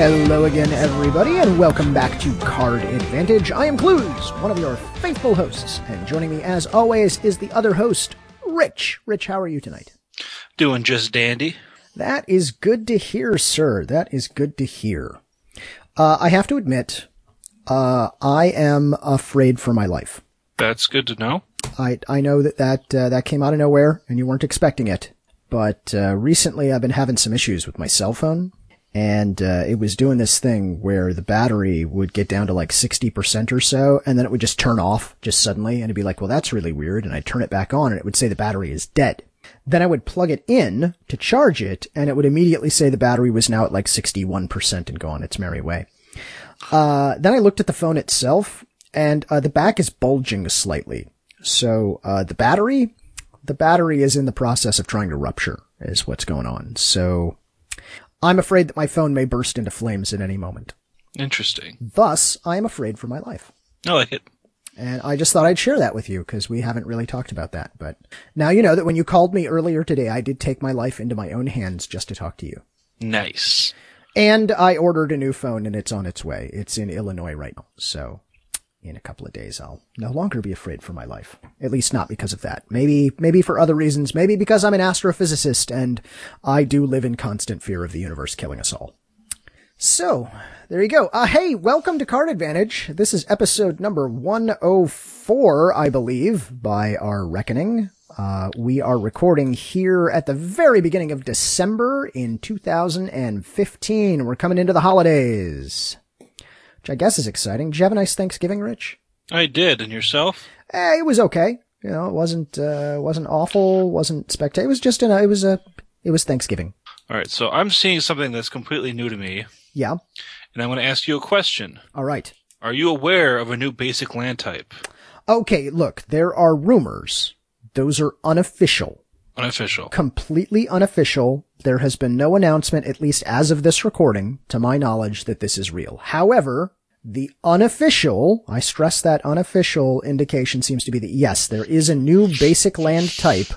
Hello again, everybody, and welcome back to Card Advantage. I am Cluze, one of your faithful hosts, and joining me, as always, is the other host, Rich. Rich, how are you tonight? Doing just dandy. That is good to hear, sir. That is good to hear. Uh, I have to admit, uh, I am afraid for my life. That's good to know. I I know that that uh, that came out of nowhere and you weren't expecting it. But uh, recently, I've been having some issues with my cell phone, and uh, it was doing this thing where the battery would get down to like sixty percent or so, and then it would just turn off just suddenly, and it'd be like, "Well, that's really weird." And I'd turn it back on, and it would say the battery is dead. Then I would plug it in to charge it, and it would immediately say the battery was now at like sixty-one percent and go on its merry way. Uh, then I looked at the phone itself, and uh, the back is bulging slightly. So uh, the battery, the battery is in the process of trying to rupture, is what's going on. So I'm afraid that my phone may burst into flames at any moment. Interesting. Thus, I am afraid for my life. I like it. And I just thought I'd share that with you because we haven't really talked about that. But now you know that when you called me earlier today, I did take my life into my own hands just to talk to you. Nice. And I ordered a new phone and it's on its way. It's in Illinois right now. So in a couple of days, I'll no longer be afraid for my life. At least not because of that. Maybe, maybe for other reasons. Maybe because I'm an astrophysicist and I do live in constant fear of the universe killing us all. So, there you go. Uh, hey, welcome to Card Advantage. This is episode number 104, I believe, by our reckoning. Uh, we are recording here at the very beginning of December in 2015. We're coming into the holidays, which I guess is exciting. Did you have a nice Thanksgiving, Rich? I did. And yourself? Eh, it was okay. You know, it wasn't, uh, wasn't awful, wasn't spectacular. It was just an, it was a, it was Thanksgiving. All right. So I'm seeing something that's completely new to me, Yeah. and I'm going to ask you a question. All right. Are you aware of a new basic land type? Okay, look, there are rumors. Those are unofficial. Unofficial. Completely unofficial. There has been no announcement, at least as of this recording, to my knowledge, that this is real. However, the unofficial, I stress that unofficial indication seems to be that yes, there is a new basic land type.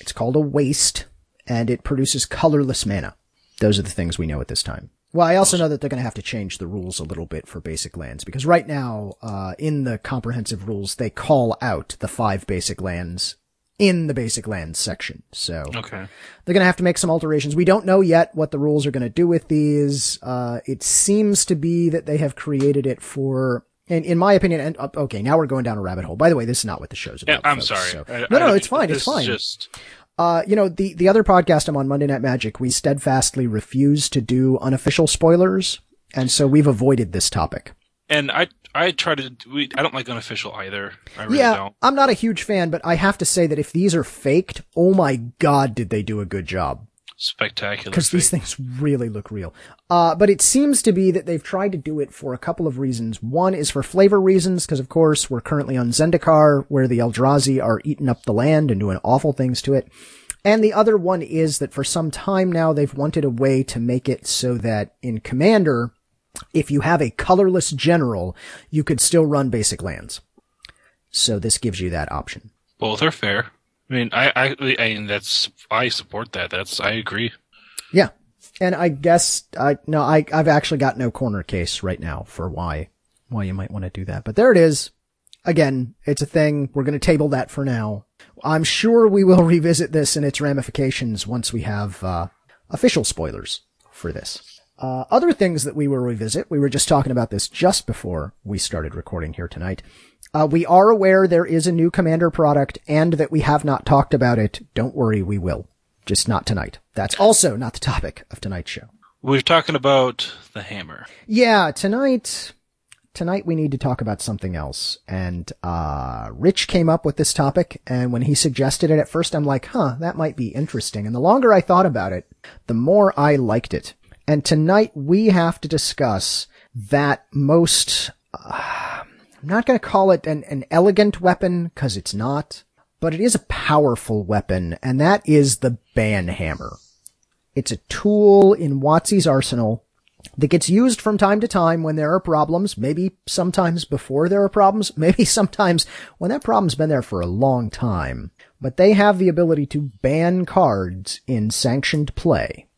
It's called a waste, and it produces colorless mana. Those are the things we know at this time. Well, I also know that they're going to have to change the rules a little bit for basic lands because right now, uh, in the comprehensive rules, they call out the five basic lands in the basic lands section. So Okay. they're going to have to make some alterations. We don't know yet what the rules are going to do with these. Uh, it seems to be that they have created it for, and in my opinion, and uh, okay, now we're going down a rabbit hole. By the way, this is not what the show's Yeah, about. I'm folks, sorry. so- I- no, no, I- it's fine. It's fine. Just Uh, you know, the, the other podcast I'm on, Monday Night Magic, we steadfastly refuse to do unofficial spoilers. And so we've avoided this topic. And I I try to we I don't like unofficial either. I really yeah, don't. I'm not a huge fan, but I have to say that if these are faked, oh my god, did they do a good job. Spectacular. Because these things really look real. Uh, but it seems to be that they've tried to do it for a couple of reasons. One is for flavor reasons, because of course we're currently on Zendikar, where the Eldrazi are eating up the land and doing awful things to it. And the other one is that for some time now they've wanted a way to make it so that in Commander, if you have a colorless general, you could still run basic lands. So this gives you that option. both are fair. I mean, I I I mean, that's I support that. That's I agree. Yeah. And I guess I no, I I've actually got no corner case right now for why why you might want to do that. But there it is. Again, it's a thing. We're going to table that for now. I'm sure we will revisit this and its ramifications once we have uh, official spoilers for this. Uh, other things that we will revisit, we were just talking about this just before we started recording here tonight. Uh, we are aware there is a new Commander product and that we have not talked about it. Don't worry, we will. Just not tonight. That's also not the topic of tonight's show. We're talking about the hammer. Yeah, tonight, tonight we need to talk about something else. And, uh, Rich came up with this topic. And when he suggested it at first, I'm like, huh, that might be interesting. And the longer I thought about it, the more I liked it. And tonight we have to discuss that most, uh, I'm not going to call it an, an elegant weapon because it's not, but it is a powerful weapon. And that is the ban hammer. It's a tool in WotC's arsenal that gets used from time to time when there are problems, maybe sometimes before there are problems, maybe sometimes when that problem's been there for a long time. But they have the ability to ban cards in sanctioned play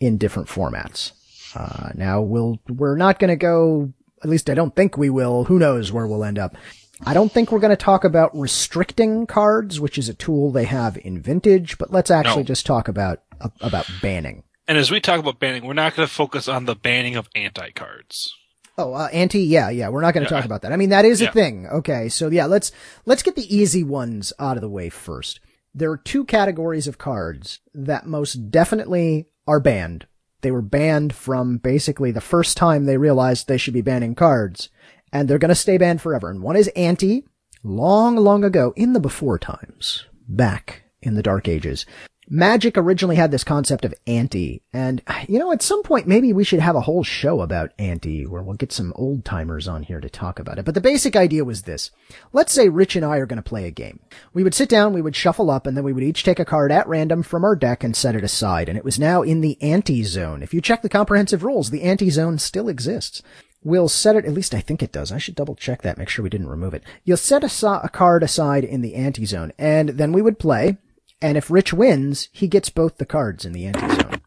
in different formats. Uh, now we'll, we're not going to go, at least I don't think we will. Who knows where we'll end up. I don't think we're going to talk about restricting cards, which is a tool they have in vintage, but let's actually No. just talk about, about banning. And as we talk about banning, we're not going to focus on the banning of ante cards. Oh, uh, ante, yeah, yeah, we're not going to Yeah. talk about that. I mean, that is a thing. Okay, so yeah, let's let's get the easy ones out of the way first. There are two categories of cards that most definitely are banned. They were banned from basically the first time they realized they should be banning cards, and they're going to stay banned forever. And one is ante, long, long ago in the before times, back in the dark ages. Magic originally had this concept of ante, and you know, at some point maybe we should have a whole show about ante, where we'll get some old timers on here to talk about it. But the basic idea was this. Let's say Rich and I are going to play a game. We would sit down, we would shuffle up, and then we would each take a card at random from our deck and set it aside, and it was now in the ante zone. If you check the comprehensive rules, the ante zone still exists. We'll set it, at least I think it does. I should double check that, make sure we didn't remove it. You'll set a, a card aside in the ante zone, and then we would play, and if Rich wins, he gets both the cards in the ante zone.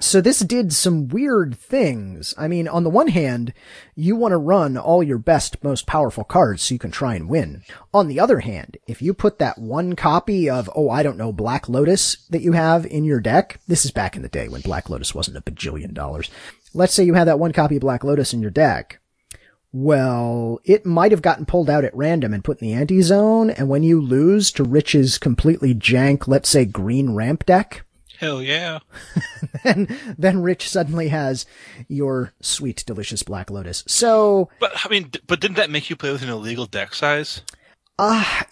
So this did some weird things. I mean, on the one hand, you want to run all your best, most powerful cards so you can try and win. On the other hand, if you put that one copy of, oh, I don't know, Black Lotus that you have in your deck, this is back in the day when Black Lotus wasn't a bajillion dollars. Let's say you had that one copy of Black Lotus in your deck. Well, it might have gotten pulled out at random and put in the ante-zone, and when you lose to Rich's completely jank, let's say green ramp deck, Hell yeah. then then Rich suddenly has your sweet, delicious Black Lotus. So, But I mean, but didn't that make you play with an illegal deck size? uh,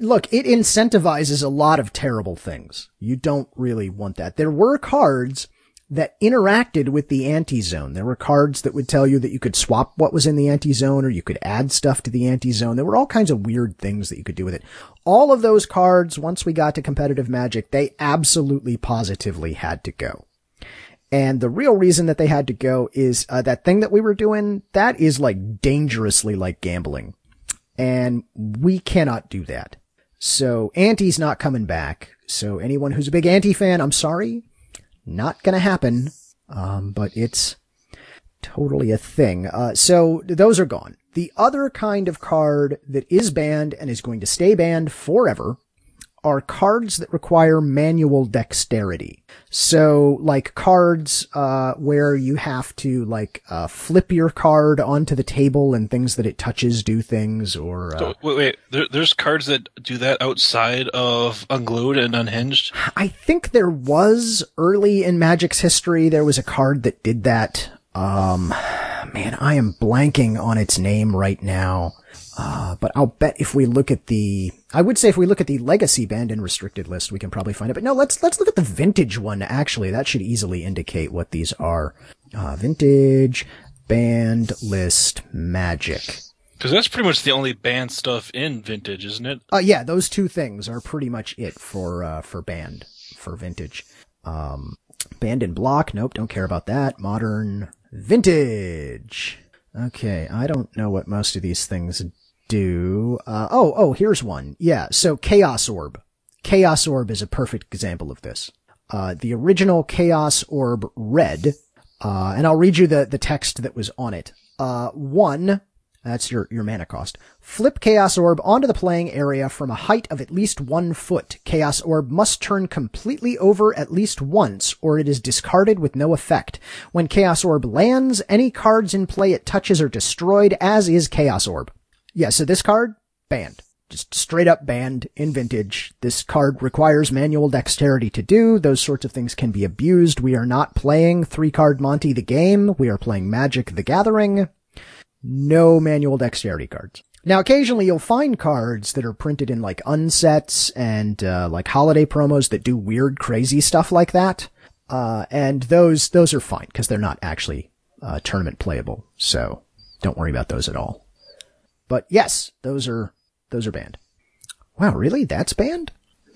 look, it incentivizes a lot of terrible things. You don't really want that. There were cards that interacted with the ante-zone. There were cards that would tell you that you could swap what was in the ante-zone or you could add stuff to the ante-zone. There were all kinds of weird things that you could do with it. All of those cards, once we got to competitive magic, they absolutely positively had to go. And the real reason that they had to go is uh, that thing that we were doing, that is like dangerously like gambling. And we cannot do that. So Ante's not coming back. So anyone who's a big Ante fan, I'm sorry. Not gonna happen. Um, but it's totally a thing. Uh, so those are gone. The other kind of card that is banned and is going to stay banned forever are cards that require manual dexterity. So like cards, uh, where you have to like, uh, flip your card onto the table and things that it touches do things or, uh, So, wait, wait. There, there's cards that do that outside of Unglued and Unhinged. I think there was early in Magic's history, there was a card that did that. Um, man, I am blanking on its name right now. Uh, but I'll bet if we look at the, I would say if we look at the legacy banned and restricted list, we can probably find it. But no, let's, let's look at the vintage one. Actually, that should easily indicate what these are. Uh, vintage banned list magic. Because that's pretty much the only banned stuff in Vintage, isn't it? Uh, yeah, those two things are pretty much it for, uh, for band, for vintage. Um, band and block. Nope, don't care about that. Modern vintage. Okay, I don't know what most of these things do. Uh, oh, oh, here's one. Yeah, so Chaos Orb. Chaos Orb is a perfect example of this. Uh, the original Chaos Orb Red, uh, and I'll read you the, the text that was on it. Uh, one, that's your, your mana cost. Flip Chaos Orb onto the playing area from a height of at least one foot. Chaos Orb must turn completely over at least once, or it is discarded with no effect. When Chaos Orb lands, any cards in play it touches are destroyed, as is Chaos Orb. Yeah, so this card, banned. Just straight up banned in vintage. This card requires manual dexterity to do. Those sorts of things can be abused. We are not playing three card Monty the game. We are playing Magic the Gathering no manual dexterity cards. Now, occasionally you'll find cards that are printed in like unsets and uh, like holiday promos that do weird, crazy stuff like that. Uh, and those those are fine because they're not actually uh, tournament playable. So don't worry about those at all. But yes, those are those are banned. Wow, really? That's banned?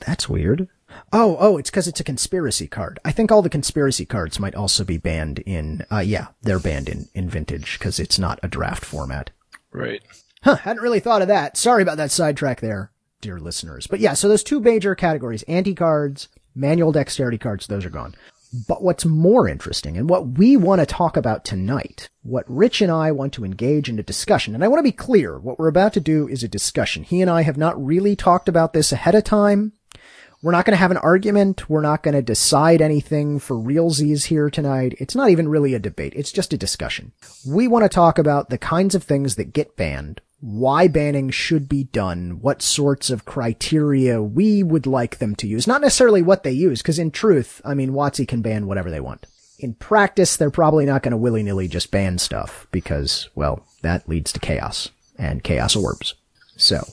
That's weird. Oh, oh, it's because it's a conspiracy card. I think all the conspiracy cards might also be banned in, uh, yeah, they're banned in, in vintage because it's not a draft format. Right. Huh, hadn't really thought of that. Sorry about that sidetrack there, dear listeners. But yeah, so those two major categories, ante cards, manual dexterity cards, those are gone. But what's more interesting and what we want to talk about tonight, what Rich and I want to engage in a discussion, and I want to be clear, what we're about to do is a discussion. He and I have not really talked about this ahead of time. We're not going to have an argument. We're not going to decide anything for realsies here tonight. It's not even really a debate. It's just a discussion. We want to talk about the kinds of things that get banned, why banning should be done, what sorts of criteria we would like them to use. Not necessarily what they use, because in truth, I mean, WotC can ban whatever they want. In practice, they're probably not going to willy-nilly just ban stuff, because, well, that leads to chaos, and chaos orbs. So,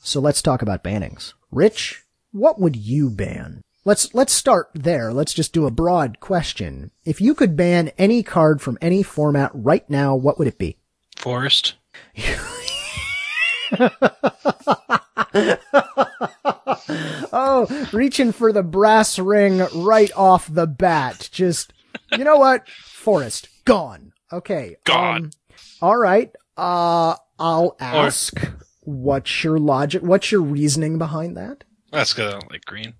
so let's talk about bannings. Rich, what would you ban? Let's, let's start there. Let's just do a broad question. If you could ban any card from any format right now, what would it be? Forest. oh, reaching for the brass ring right off the bat. Just, you know what? Forest, gone. Okay. Gone. Um, all right. Uh, I'll ask, what's your logic? What's your reasoning behind that? That's because I don't like green.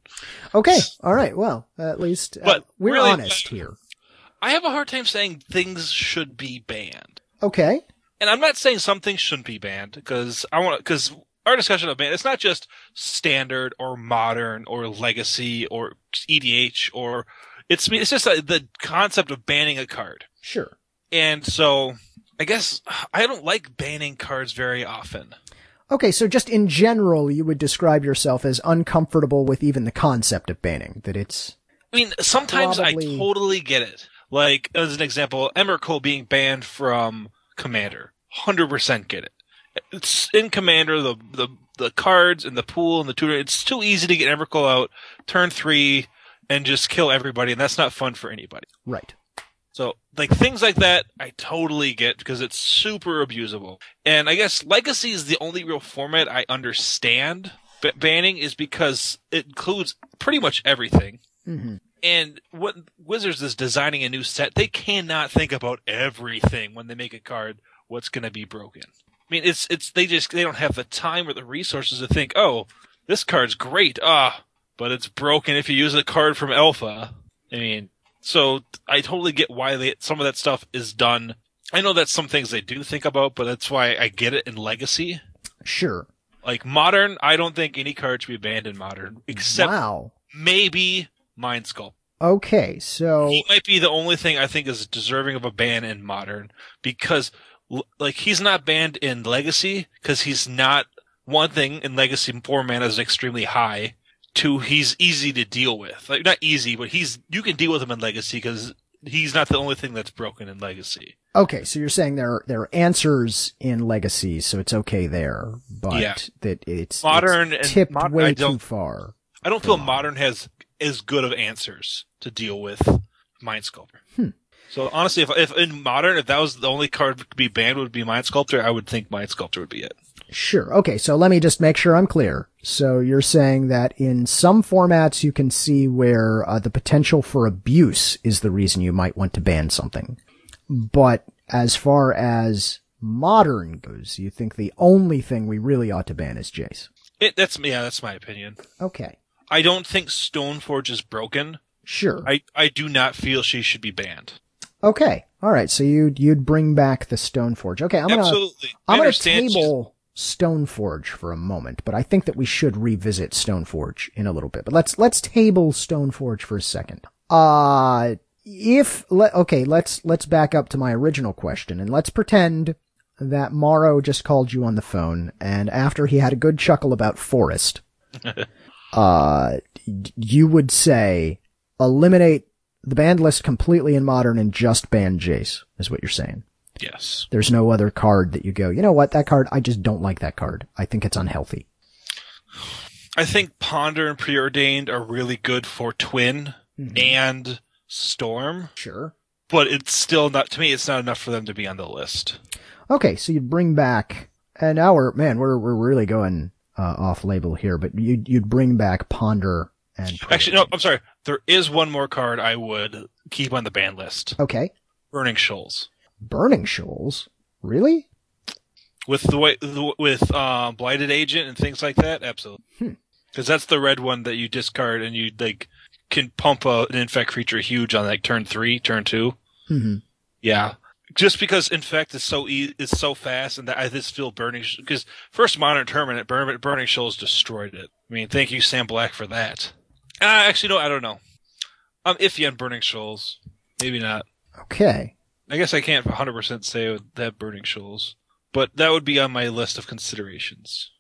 Okay. All right. Well, at least uh, But we're really, honest here. I have a hard time saying things should be banned. Okay. And I'm not saying some things shouldn't be banned because I want because our discussion of ban, it's not just standard or modern or legacy or EDH or it's, it's just uh the concept of banning a card. Sure. And so I guess I don't like banning cards very often. Okay. So just in general, you would describe yourself as uncomfortable with even the concept of banning, that it's, I mean, sometimes Probably- I totally get it. Like, as an example, Emrakul being banned from Commander. 100% get it. It's in Commander, the, the, the cards and the pool and the tutor, it's too easy to get Emrakul out, turn three, and just kill everybody, and that's not fun for anybody. right. So, like, things like that, I totally get because it's super abusable. And I guess Legacy is the only real format I understand b- banning is because it includes pretty much everything. hmm And what Wizards is designing a new set, they cannot think about everything when they make a card what's going to be broken. I mean, it's it's they just they don't have the time or the resources to think, "Oh, this card's great." Ah, but it's broken if you use a card from Alpha. I mean, so I totally get why they some of that stuff is done. I know that's some things they do think about, but that's why I get it in Legacy. Sure. Like Modern, I don't think any card should be banned in Modern, except wow. maybe Mind Sculpt. Okay. So, He might be the only thing I think is deserving of a ban in modern because, like, he's not banned in legacy because he's not one thing in legacy four mana is extremely high. Two, he's easy to deal with. Like, not easy, but he's you can deal with him in legacy because he's not the only thing that's broken in legacy. Okay, so you're saying there there are answers in Legacy, so it's okay there, but Yeah. that it's Modern it's and tipped way too far. I don't feel modern has as good of answers to deal with Mind Sculptor. Hmm. So honestly, if if in modern, if that was the only card to be banned would be Mind Sculptor, I would think Mind Sculptor would be it. Sure. Okay, so let me just make sure I'm clear. So you're saying that in some formats you can see where uh, the potential for abuse is the reason you might want to ban something, but as far as modern goes, you think the only thing we really ought to ban is Jace. It, that's yeah, that's my opinion. Okay. I don't think Stoneforge is broken. Sure. I, I do not feel she should be banned. Okay. All right. So you'd you'd bring back the Stoneforge. Okay. I'm gonna Absolutely. I'm gonna understand she's- table Stoneforge for a moment, but I think that we should revisit Stoneforge in a little bit. But let's let's table Stoneforge for a second. Uh if le- okay, let's let's back up to my original question and let's pretend that MaRo just called you on the phone and after he had a good chuckle about Forest, uh you would say eliminate the band list completely in modern and just ban Jace is what you're saying. Yes. There's no other card that you go, you know what, that card, I just don't like that card. I think it's unhealthy. I think Ponder and Preordained are really good for Twin Mm-hmm. and Storm, Sure. but it's still not, to me, it's not enough for them to be on the list. Okay, so you'd bring back, and now we're, man, we're, we're really going, uh, off label here, but you'd, you'd bring back Ponder and Actually, no, I'm sorry. There is one more card I would keep on the ban list. Okay. Burning Shoals. Burning Shoals? Really? With the way, the, with, um, Blighted Agent and things like that? Absolutely. Hmm. Cause that's the red one that you discard and you, like, can pump a, an infect creature huge on like turn three, turn two. hmm Yeah. Just because infect is so e- is so fast, and that I just feel burning because first modern tournament, burn, burning shoals destroyed it. I mean, thank you Sam Black for that. Uh, actually, no, I don't know. I'm iffy on burning shoals. Maybe not. Okay. I guess I can't 100 percent say that burning shoals, but that would be on my list of considerations.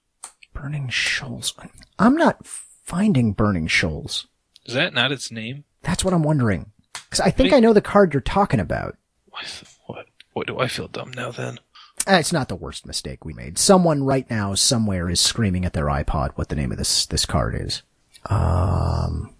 Burning Shoals. I'm not finding Burning Shoals. Is that not its name? That's what I'm wondering. Because I think Wait. I know the card you're talking about. What? What? What do I feel dumb now then? Uh, It's not the worst mistake we made. Someone right now, somewhere, is screaming at their iPod what the name of this this card is. Um.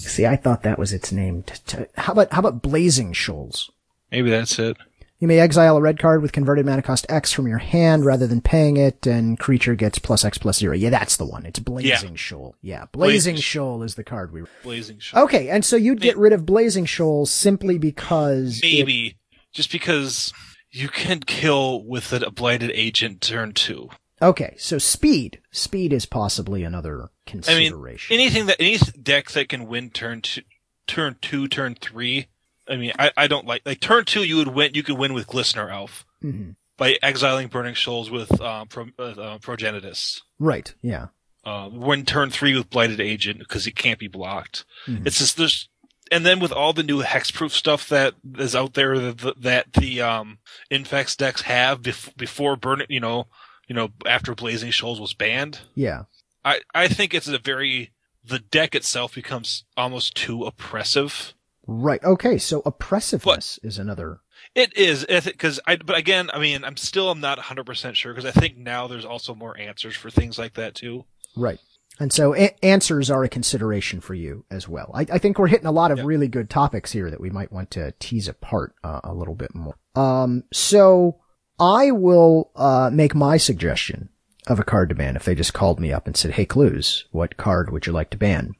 See, I thought that was its name. T- t- how about how about Blazing Shoals? Maybe that's it. You may exile a red card with converted mana cost X from your hand rather than paying it, and creature gets plus X plus zero. Yeah, that's the one. It's Blazing Shoal. Yeah, Blazing Blazing Shoal is the card we. Blazing Shoal. Okay, and so you'd get rid of Blazing Shoal simply because it- Maybe just because you can kill with a blighted agent turn two. Okay, so speed. Speed is possibly another consideration. I mean, anything that any deck that can win turn two, turn two, turn three. I mean, I, I don't like like turn two. You would win. You could win with Glistener Elf Mhm. by exiling Burning Shoals with um, Pro, uh, uh, Progenitus. Right, yeah. Uh, win turn three with Blighted Agent because it can't be blocked. Mhm. It's just there's, and then with all the new hexproof stuff that is out there that, that the um Infect decks have bef- before burn, you know, you know, after Blazing Shoals was banned. Yeah. I I think it's a very the deck itself becomes almost too oppressive. Right. Okay, so oppressiveness is another. It is because I, but again, I mean, I'm still I'm not 100 percent sure because I think now there's also more answers for things like that too. Right. And so a- answers are a consideration for you as well. I, I think we're hitting a lot of Yeah. really good topics here that we might want to tease apart uh, a little bit more. Um, so I will uh, make my suggestion of a card to ban if they just called me up and said, "Hey, Cluze, what card would you like to ban?"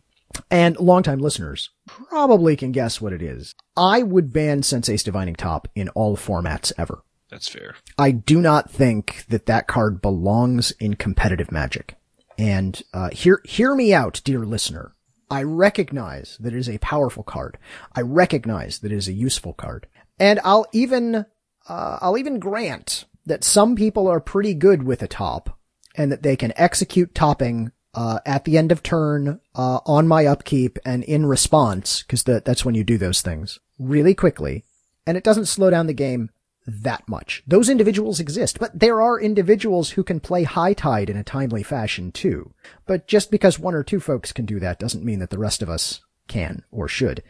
And longtime listeners probably can guess what it is. I would ban Sensei's Divining Top in all formats ever. That's fair. I do not think that that card belongs in competitive magic. And uh, hear hear me out, dear listener. I recognize that it is a powerful card. I recognize that it is a useful card, and I'll even uh, I'll even grant that some people are pretty good with a top, and that they can execute topping uh, at the end of turn uh, on my upkeep and in response, because that's when you do those things really quickly, and it doesn't slow down the game that much. Those individuals exist, but there are individuals who can play high tide in a timely fashion too. But just because one or two folks can do that doesn't mean that the rest of us can or should.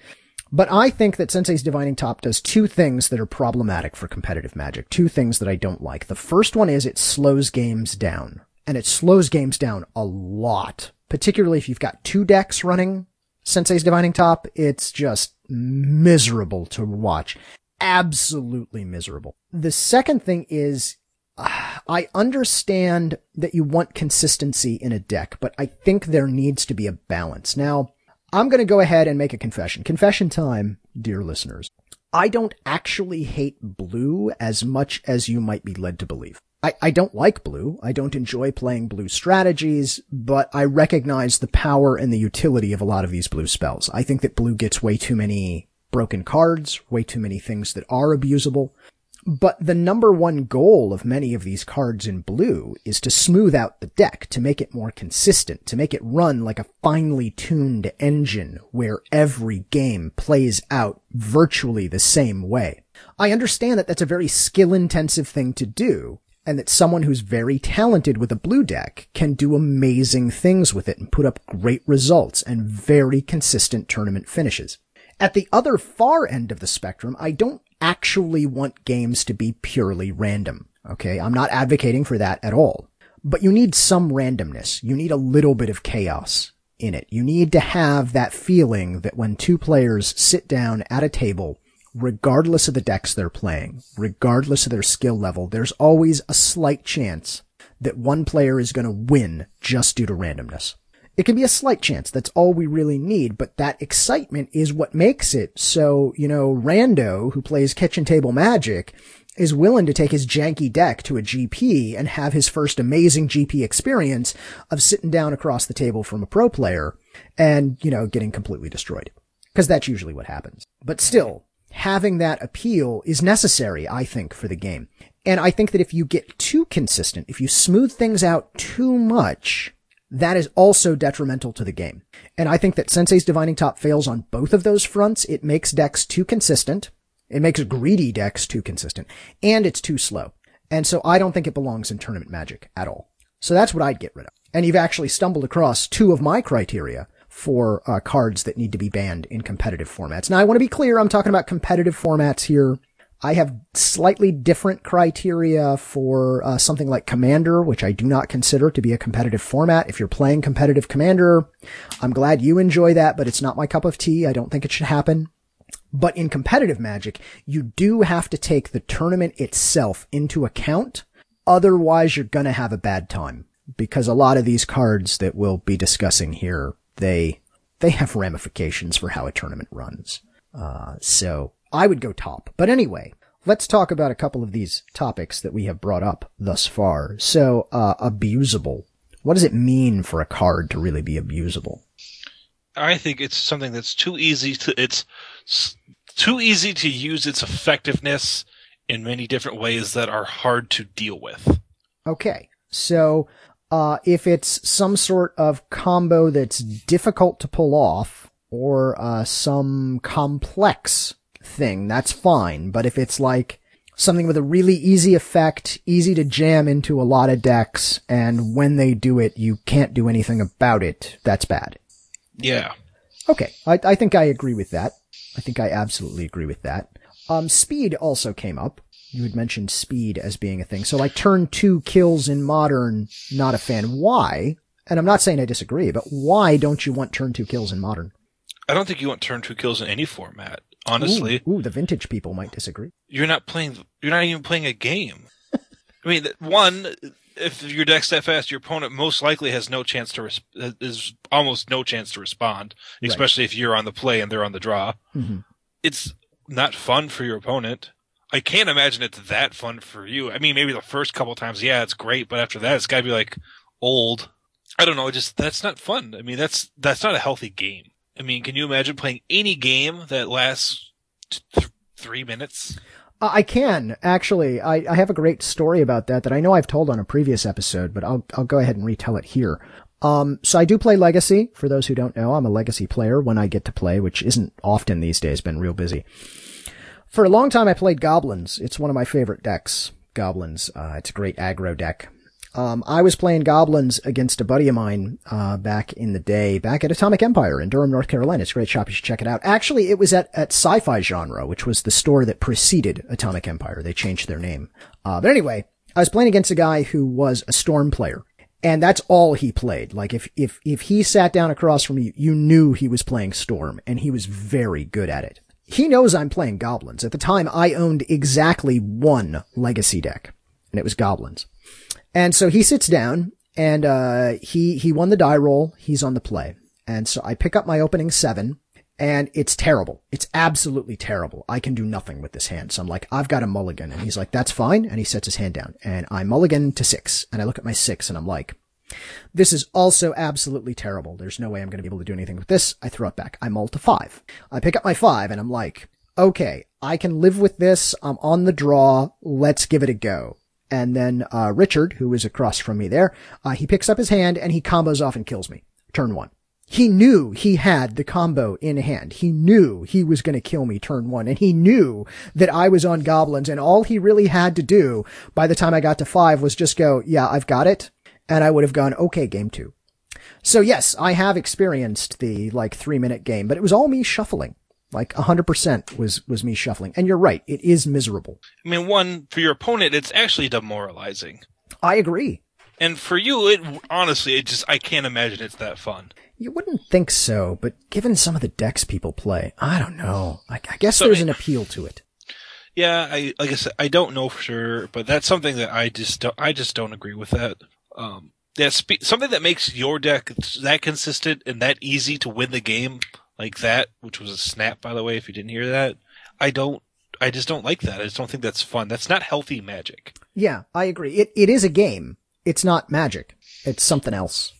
But I think that Sensei's Divining Top does two things that are problematic for competitive magic. Two things that I don't like. The first one is it slows games down. And it slows games down a lot. Particularly if you've got two decks running Sensei's Divining Top, it's just miserable to watch absolutely miserable. The second thing is, uh, I understand that you want consistency in a deck, but I think there needs to be a balance. Now, I'm going to go ahead and make a confession. Confession time, dear listeners. I don't actually hate blue as much as you might be led to believe. I, I don't like blue. I don't enjoy playing blue strategies, but I recognize the power and the utility of a lot of these blue spells. I think that blue gets way too many broken cards, way too many things that are abusable. But the number one goal of many of these cards in blue is to smooth out the deck, to make it more consistent, to make it run like a finely tuned engine where every game plays out virtually the same way. I understand that that's a very skill intensive thing to do, and that someone who's very talented with a blue deck can do amazing things with it and put up great results and very consistent tournament finishes. At the other far end of the spectrum, I don't actually want games to be purely random. Okay. I'm not advocating for that at all, but you need some randomness. You need a little bit of chaos in it. You need to have that feeling that when two players sit down at a table, regardless of the decks they're playing, regardless of their skill level, there's always a slight chance that one player is going to win just due to randomness. It can be a slight chance. That's all we really need. But that excitement is what makes it so, you know, Rando, who plays kitchen table magic, is willing to take his janky deck to a GP and have his first amazing GP experience of sitting down across the table from a pro player and, you know, getting completely destroyed. Cause that's usually what happens. But still, having that appeal is necessary, I think, for the game. And I think that if you get too consistent, if you smooth things out too much, that is also detrimental to the game. And I think that Sensei's Divining Top fails on both of those fronts. It makes decks too consistent. It makes greedy decks too consistent. And it's too slow. And so I don't think it belongs in tournament magic at all. So that's what I'd get rid of. And you've actually stumbled across two of my criteria for uh, cards that need to be banned in competitive formats. Now I want to be clear, I'm talking about competitive formats here. I have slightly different criteria for uh, something like Commander, which I do not consider to be a competitive format. If you're playing competitive Commander, I'm glad you enjoy that, but it's not my cup of tea. I don't think it should happen. But in competitive Magic, you do have to take the tournament itself into account. Otherwise, you're gonna have a bad time because a lot of these cards that we'll be discussing here, they, they have ramifications for how a tournament runs. Uh, so I would go top. But anyway, let's talk about a couple of these topics that we have brought up thus far. So, uh, abusable. What does it mean for a card to really be abusable? I think it's something that's too easy to it's too easy to use its effectiveness in many different ways that are hard to deal with. Okay. So, uh, if it's some sort of combo that's difficult to pull off or, uh, some complex thing, that's fine. But if it's like something with a really easy effect, easy to jam into a lot of decks, and when they do it, you can't do anything about it, that's bad. Yeah. Okay. I, I think I agree with that. I think I absolutely agree with that. Um, speed also came up. You had mentioned speed as being a thing. So like turn two kills in modern, not a fan. Why? And I'm not saying I disagree, but why don't you want turn two kills in modern? I don't think you want turn two kills in any format. Honestly, Ooh, ooh, the vintage people might disagree. you're not playing. You're not even playing a game. I mean, one, if your deck's that fast, your opponent most likely has no chance to res- is almost no chance to respond, Right. especially if you're on the play and they're on the draw. Mhm. It's not fun for your opponent. I can't imagine it's that fun for you. I mean, maybe the first couple times, yeah, it's great, but after that, it's got to be like old. I don't know. Just that's not fun. I mean, that's that's not a healthy game. I mean, can you imagine playing any game that lasts th- three minutes? Uh, I can actually. I, I have a great story about that that I know I've told on a previous episode, but I'll I'll go ahead and retell it here. Um, so I do play Legacy. For those who don't know, I'm a Legacy player when I get to play, which isn't often these days. Been real busy. For a long time, I played Goblins. It's one of my favorite decks. Goblins. Uh, it's a great aggro deck. Um, I was playing Goblins against a buddy of mine uh, back in the day, back at Atomic Empire in Durham, North Carolina. It's a great shop. You should check it out. Actually, it was at at Sci-Fi Genre, which was the store that preceded Atomic Empire. They changed their name. Uh, but anyway, I was playing against a guy who was a Storm player. And that's all he played. Like if, if, if he sat down across from you, you knew he was playing Storm and he was very good at it. He knows I'm playing Goblins. At the time, I owned exactly one legacy deck and it was Goblins. And so he sits down and, uh, he, he won the die roll. He's on the play. And so I pick up my opening seven and it's terrible. It's absolutely terrible. I can do nothing with this hand. So I'm like, I've got a mulligan. And he's like, that's fine. And he sets his hand down and I mulligan to six. And I look at my six and I'm like, this is also absolutely terrible. There's no way I'm going to be able to do anything with this. I throw it back. I mull to five. I pick up my five and I'm like, okay, I can live with this. I'm on the draw. Let's give it a go. And then, uh, Richard, who is across from me there, uh, he picks up his hand and he combos off and kills me. Turn one. He knew he had the combo in hand. He knew he was going to kill me turn one and he knew that I was on goblins and all he really had to do by the time I got to five was just go, yeah, I've got it. And I would have gone, okay, game two. So yes, I have experienced the like three minute game, but it was all me shuffling. Like a hundred percent was, was me shuffling. And you're right. It is miserable. I mean, one for your opponent, it's actually demoralizing, I agree. and for you, it honestly, it just I can't imagine it's that fun. You wouldn't think so, but given some of the decks people play, I don't know. I, I guess So- there's an appeal to it. Yeah, I like I said, I don't know for sure, but that's something that I just don't, I just don't agree with that. Um, yeah, spe- something that makes your deck that consistent and that easy to win the game like that, which was a snap by the way. If you didn't hear that, I don't. I just don't like that. I just don't think that's fun. That's not healthy magic. Yeah, I agree. It it is a game. It's not magic. It's something else.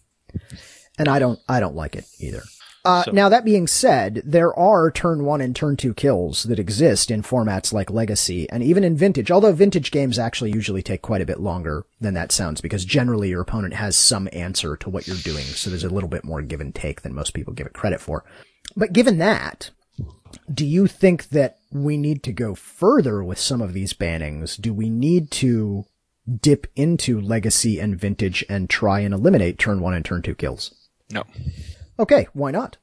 And I don't I don't like it either. Uh, So- now that being said, there are turn one and turn two kills that exist in formats like Legacy and even in Vintage, although Vintage games actually usually take quite a bit longer than that sounds because generally your opponent has some answer to what you're doing. So there's a little bit more give and take than most people give it credit for. But given that, do you think that we need to go further with some of these bannings? Do we need to dip into legacy and vintage and try and eliminate turn one and turn two kills? No, Okay, why not?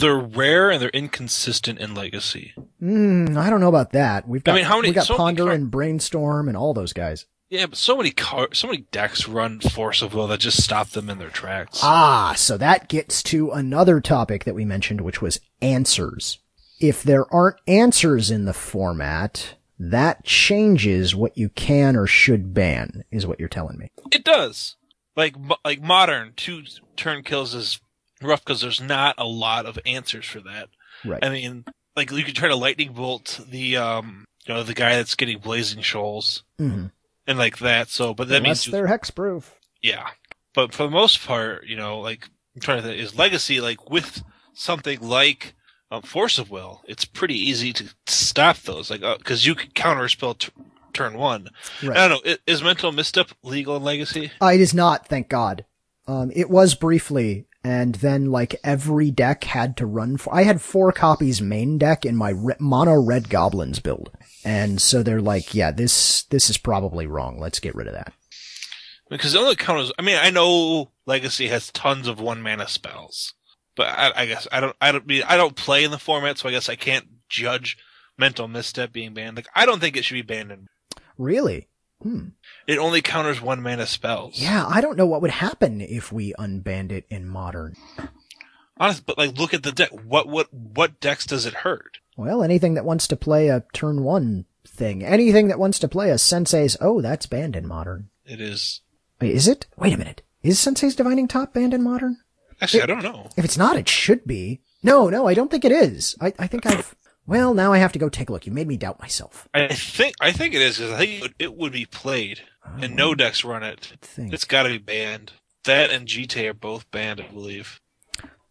they're rare and they're inconsistent in Legacy. Mm, I don't know about that. We've got, I mean, how many- we got so Ponder car- and Brainstorm and all those guys. Yeah, but so many car- so many decks run Force of Will that just stop them in their tracks. Ah, so that gets to another topic that we mentioned, which was answers. If there aren't answers in the format, that changes what you can or should ban, is what you're telling me. It does. Like like modern two turn kills is rough because there's not a lot of answers for that. Right. I mean, like you could try to lightning bolt the um you know the guy that's getting blazing shoals hmm and like that. So, but that Unless means they're hexproof. yeah. But for the most part, you know, like I'm trying to think, is legacy like with something like um, force of will? It's pretty easy to stop those, like because you can counter spell t- turn one. Right. I don't know. i- Is mental misstep legal in legacy? Uh, it is not, thank God. Um, it was briefly, and then like every deck had to run for. I had four copies main deck in my re- mono red goblins build, and so they're like, yeah, this this is probably wrong. Let's get rid of that. Because the only counters, I mean, I know Legacy has tons of one mana spells, but I, I guess I don't, I don't mean, I don't play in the format, so I guess I can't judge mental misstep being banned. Like, I don't think it should be banned. In, Really? Hmm. it only counters one mana spells. Yeah, I don't know what would happen if we unbanned it in modern. honest, but like, look at the deck. What, what, what decks does it hurt? Well, anything that wants to play a turn one thing, anything that wants to play a Sensei's, oh, that's banned in modern. It is Wait, is it? Wait a minute. Is Sensei's Divining Top banned in modern? actually, I don't know. If it's not, it should be. No, no, I don't think it is. I, I think I've. Well, now I have to go take a look. You made me doubt myself. I think, I think it is because I think it would, it would be played, and no decks run it. It's got to be banned. That and Jitte are both banned, I believe.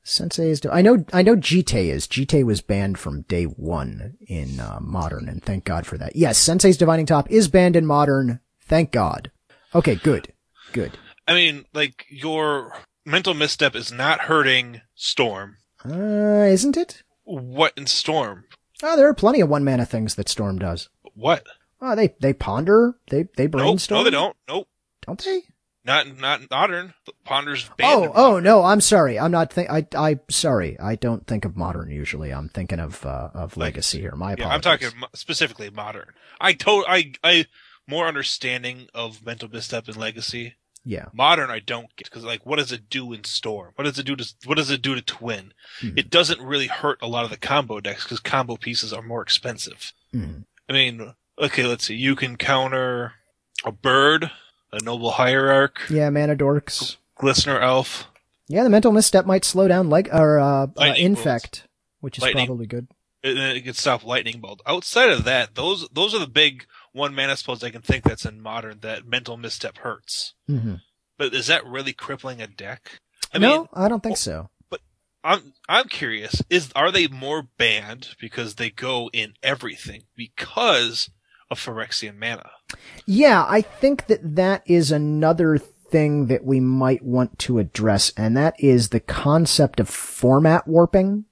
Sensei's. Do- I know. I know. Jitte is. Jitte was banned from day one in uh, modern, and thank God for that. Yes, Sensei's Divining Top is banned in modern. Thank God. Okay, good, good. I mean, like your mental misstep is not hurting Storm. Uh, isn't it? What in Storm? Oh, there are plenty of one mana things that Storm does. What? Oh, they they ponder. They they Nope. brainstorm. No, they don't. Nope. Don't they? Not not modern. Ponders banned. Oh, oh no, I'm sorry. I'm not think I I sorry. I don't think of modern usually. I'm thinking of uh, of legacy here. My Yeah, apologies. I'm talking specifically modern. I told I I more understanding of mental misstep and legacy. Yeah. Modern, I don't get because like, what does it do in Storm? What does it do to what does it do to Twin? Mhm. It doesn't really hurt a lot of the combo decks because combo pieces are more expensive. Mhm. I mean, okay, let's see. You can counter a bird, a noble hierarch, Yeah, mana dorks. glistener elf. Yeah, the mental misstep might slow down like or uh, uh infect, which is Lightning. probably good. and then it can stop lightning bolt. Outside of that, those those are the big one mana spells I can think that's in modern that mental misstep hurts. hmm But is that really crippling a deck? I no, mean, I don't think so. But I'm I'm curious. Is are they more banned because they go in everything because of Phyrexian mana? Yeah, I think that that is another thing that we might want to address, and that is the concept of format warping.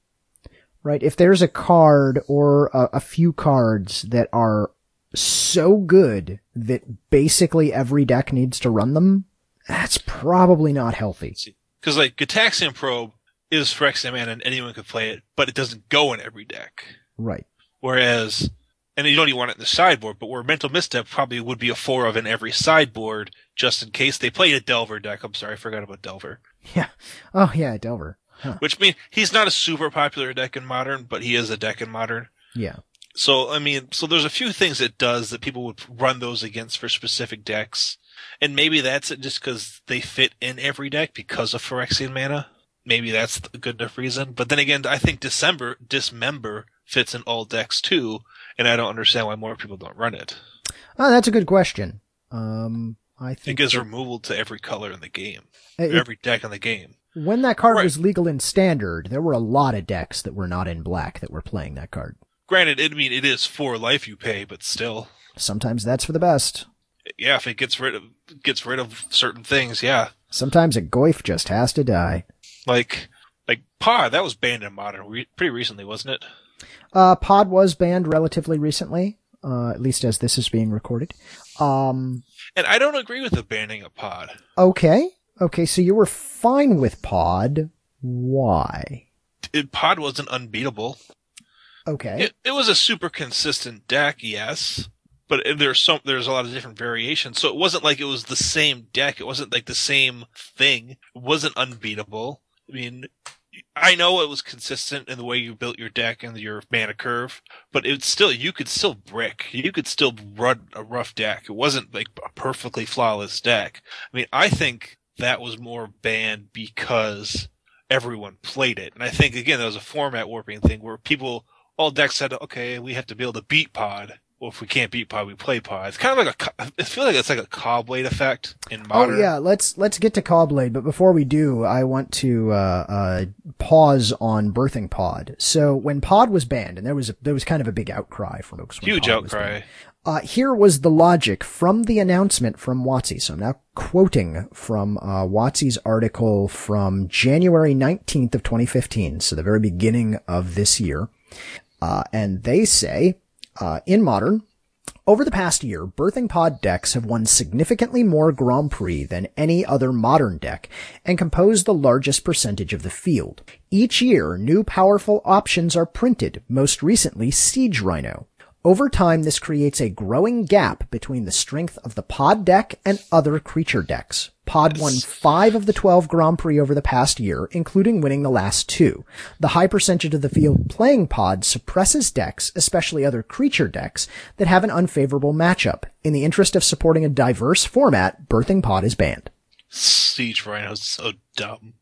Right? If there's a card or a, a few cards that are so good that basically every deck needs to run them, that's probably not healthy. Because like Gitaxian Probe is Phyrexian mana and anyone could play it, but it doesn't go in every deck. Right. Whereas, and you don't even want it in the sideboard, but where Mental Misstep probably would be a four of in every sideboard, just in case they played a Delver deck. I'm sorry, I forgot about Delver. Yeah. Oh yeah, Delver. Huh. Which means he's not a super popular deck in Modern, but he is a deck in Modern. Yeah. So I mean, so there's a few things it does that people would run those against for specific decks, and maybe that's it just because they fit in every deck because of Phyrexian mana. Maybe that's a good enough reason. But then again, I think December Dismember fits in all decks too, and I don't understand why more people don't run it. Oh, that's a good question. Um, I think It gives that- removal to every color in the game, it- every deck in the game. when that card Right. was legal in standard, there were a lot of decks that were not in black that were playing that card. Granted, it, I mean, it is for life you pay, but still, Sometimes that's for the best. yeah, if it gets rid of gets rid of certain things, yeah, Sometimes a goif just has to die. like like Pod that was banned in Modern re- pretty recently, wasn't it? Uh, Pod was banned relatively recently, uh, at least as this is being recorded. Um, And I don't agree with the banning of Pod. okay. Okay, so you were fine with Pod. Why? It, Pod wasn't unbeatable. Okay. It, it was a super consistent deck, yes, but there's some there's a lot of different variations. So it wasn't like it was the same deck. It wasn't like the same thing. It wasn't unbeatable. I mean, I know it was consistent in the way you built your deck and your mana curve, but it's still you could still brick. You could still run a rough deck. It wasn't like a perfectly flawless deck. I mean, I think that was more banned because everyone played it. And I think again that was a format warping thing where people all decks said, okay, we have to be able to beat pod. Well, if we can't beat pod, we play pod. It's kind of like a, I feel like it's like a Cawblade effect in modern. Oh yeah, let's let's get to Cawblade, but before we do, I want to uh, uh, pause on Birthing Pod. So when Pod was banned, and there was a, there was kind of a big outcry from folks. Huge outcry. Uh, here was the logic from the announcement from WotC. So I'm now quoting from uh, WotC's article from January 19th of 2015, so the very beginning of this year. Uh, and they say, uh, in modern, over the past year, Birthing Pod decks have won significantly more Grand Prix than any other modern deck and compose the largest percentage of the field. Each year, new powerful options are printed, most recently Siege Rhino. Over time, this creates a growing gap between the strength of the pod deck and other creature decks. Pod won five of the 12 Grand Prix over the past year, including winning the last two. The high percentage of the field playing pod suppresses decks, especially other creature decks, that have an unfavorable matchup. In the interest of supporting a diverse format, Birthing Pod is banned. Siege Rhino's so dumb.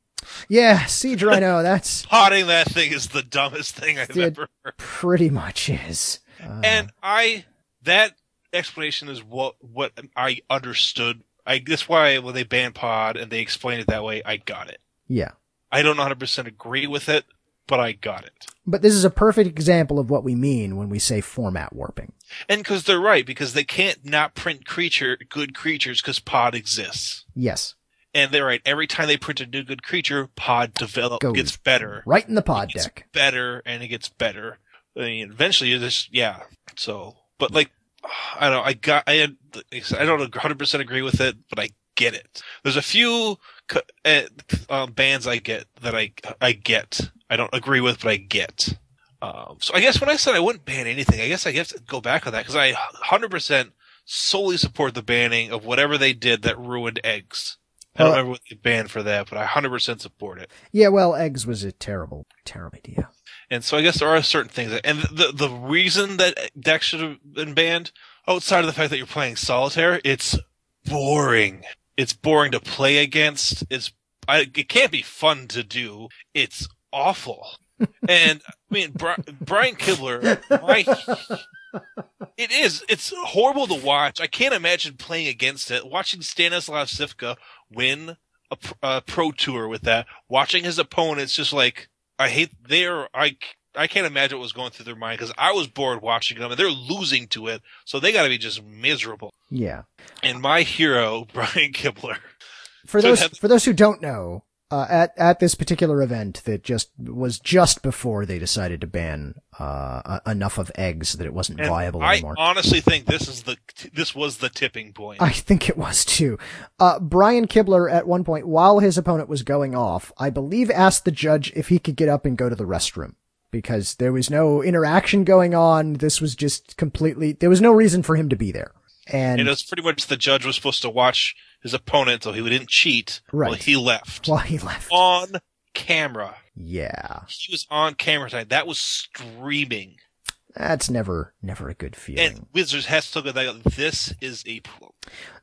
Yeah, Siege Rhino, that's Potting that thing is the dumbest thing I've ever heard. pretty much is. And I, that explanation is what, what I understood. I, that's why when they banned pod and they explained it that way, I got it. Yeah. I don't 100% agree with it, but I got it. But this is a perfect example of what we mean when we say format warping. And because they're right, because they can't not print creature, good creatures because pod exists. Yes. And they're right. Every time they print a new good creature, pod develop Goes gets better, Right in the pod It gets deck. better, and it gets better. I mean, eventually you just yeah. So, but like, I don't. I got. I had. I don't 100 percent agree with it, but I get it. There's a few uh, bands I get that I I get. I don't agree with, but I get. Um, so I guess when I said I wouldn't ban anything, I guess I have to go back on that because I 100 percent solely support the banning of whatever they did that ruined eggs. I don't Well- remember what they banned for that, but I 100% support it. Yeah, well, eggs was a terrible, terrible idea. And so I guess there are certain things that, and the, the reason that decks should have been banned, outside of the fact that you're playing solitaire, it's boring. It's boring to play against. It's, I, it can't be fun to do. It's awful. and I mean, Bri- Brian Kibler, my, it is, it's horrible to watch. I can't imagine playing against it. Watching Stanislav Cifka win a, a pro tour with that, watching his opponents just like, I hate their, I, I can't imagine what was going through their mind because I was bored watching them and they're losing to it. So they gotta be just miserable. Yeah. And my hero, Brian Kibler, For those for those who don't know, uh, at at this particular event that just was just before they decided to ban uh, enough of eggs that it wasn't and viable I anymore. honestly think this is the, this was the tipping point. I think it was too. Uh, Brian Kibler at one point, while his opponent was going off, I believe asked the judge if he could get up and go to the restroom because there was no interaction going on. This was just completely, there was no reason for him to be there. And, and it was pretty much the judge was supposed to watch his opponent so he didn't cheat while Right. he left. while he left. On camera. Yeah. He was on camera tonight. That was streaming. That's never, never a good feeling. And Wizards has to look at. This is a problem.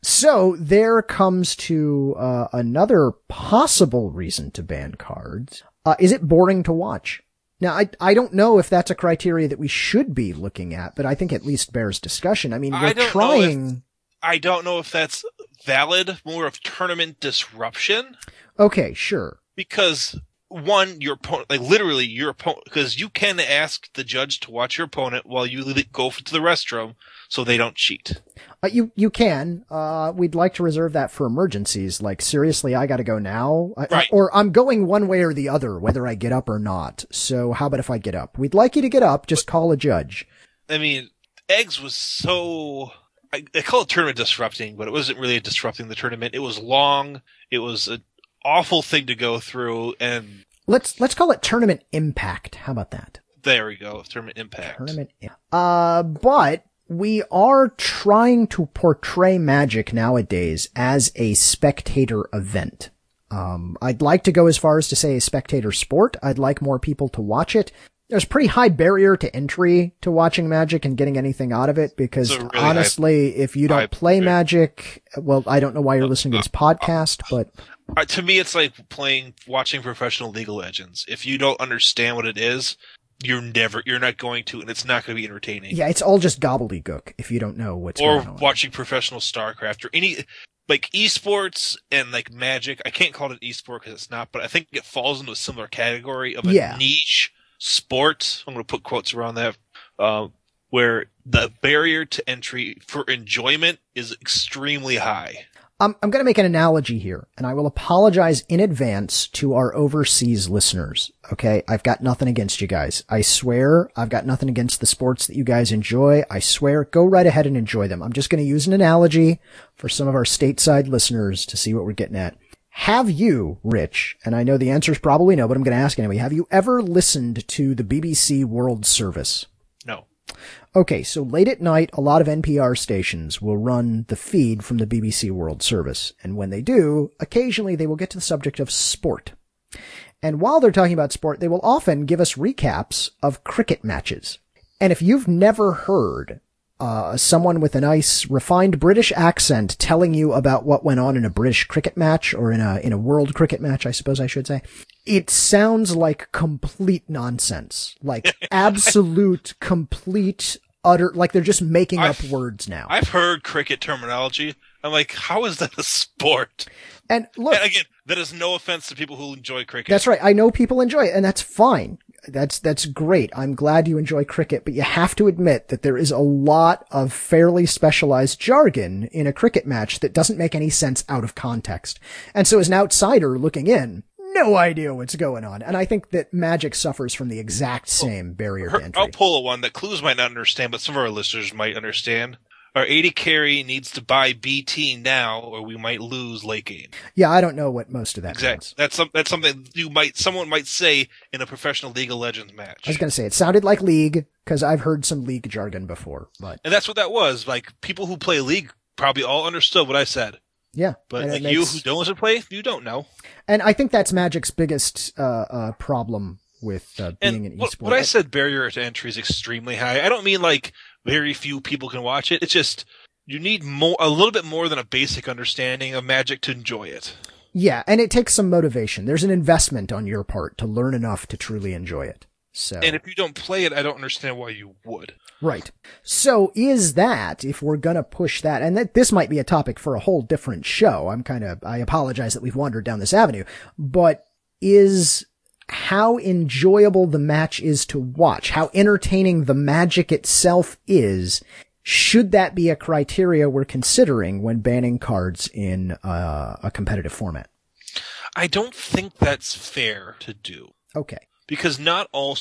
So there comes to uh, another possible reason to ban cards. Uh, is it boring to watch? Now, I, I don't know if that's a criteria that we should be looking at, but I think at least bears discussion. I mean, I we're don't know if- trying. I don't know if that's valid, more of tournament disruption, Okay, sure. because one, your opponent, like literally your opponent, because you can ask the judge to watch your opponent while you go to the restroom so they don't cheat. Uh, you you can. Uh, we'd like to reserve that for emergencies. Like seriously, I got to go now, I- Right. or I'm going one way or the other, whether I get up or not. So how about if I get up? We'd like you to get up. Just call a judge. I mean, eggs was so. I, I call it tournament disrupting, but it wasn't really disrupting the tournament. It was long. It was an awful thing to go through, and Let's let's call it tournament impact. How about that? there we go. Tournament impact. Tournament. Uh, but we are trying to portray Magic nowadays as a spectator event. Um, I'd like to go as far as to say a spectator sport. I'd like more people to watch it. There's pretty high barrier to entry to watching Magic and getting anything out of it because really high- honestly, if you don't play barrier. Magic, well, I don't know why you're uh, listening to this uh, uh, podcast, but Uh, to me, it's like playing, watching professional League of Legends. If you don't understand what it is, you're never, you're not going to, and it's not going to be entertaining. yeah, it's all just gobbledygook if you don't know what's or going on. watching professional StarCraft or any like esports and like Magic. I can't call it an esport because it's not, but I think it falls into a similar category of a Yeah. niche sport. I'm going to put quotes around that, uh, where the barrier to entry for enjoyment is extremely high. I'm, I'm going to make an analogy here, and I will apologize in advance to our overseas listeners. Okay. I've got nothing against you guys. I swear I've got nothing against the sports that you guys enjoy. I swear go right ahead and enjoy them. I'm just going to use an analogy for some of our stateside listeners to see what we're getting at. Have you, Rich, and I know the answer is probably no, but I'm going to ask anyway, have you ever listened to the BBC World Service? No. Okay, so late at night, a lot of NPR stations will run the feed from the BBC World Service. And when they do, occasionally they will get to the subject of sport. And while they're talking about sport, they will often give us recaps of cricket matches. And if you've never heard uh, someone with a nice refined British accent telling you about what went on in a British cricket match or in a in a world cricket match, I suppose I should say, it sounds like complete nonsense, like absolute, complete, utter, like they're just making up I've- words now. I've heard cricket terminology. I'm like, how is that a sport? and look, And again, that is no offense to people who enjoy cricket. That's right. I know people enjoy it, and that's fine. That's that's great. I'm glad you enjoy cricket, but you have to admit that there is a lot of fairly specialized jargon in a cricket match that doesn't make any sense out of context. And so as an outsider looking in, no idea what's going on. And I think that Magic suffers from the exact same barrier to entry. I'll pull a one that Cluze might not understand, but some of our listeners might understand. Our AD carry needs to buy BT now, or we might lose late game. Yeah, I don't know what most of that Exactly. means. That's some, that's something you might someone might say in a professional League of Legends match, I was going to say it sounded like League because I've heard some League jargon before, but and that's what that was. Like people who play League probably all understood what I said, yeah. but like you who don't listen to play, you don't know. And I think that's Magic's biggest uh, uh, problem with uh, being And an what, what I said barrier to entry is extremely high. I don't mean like very few people can watch it. It's just you need more, a little bit more than a basic understanding of Magic to enjoy it. yeah, and it takes some motivation. There's an investment on your part to learn enough to truly enjoy it. So And if you don't play it, I don't understand why you would. right. So is that if we're gonna push that, and that this might be a topic for a whole different show. I'm kind of I apologize that we've wandered down this avenue, but is how enjoyable the match is to watch, how entertaining the magic itself is. Should that be a criteria we're considering when banning cards in uh, a competitive format? I don't think that's fair to do Okay. because not all.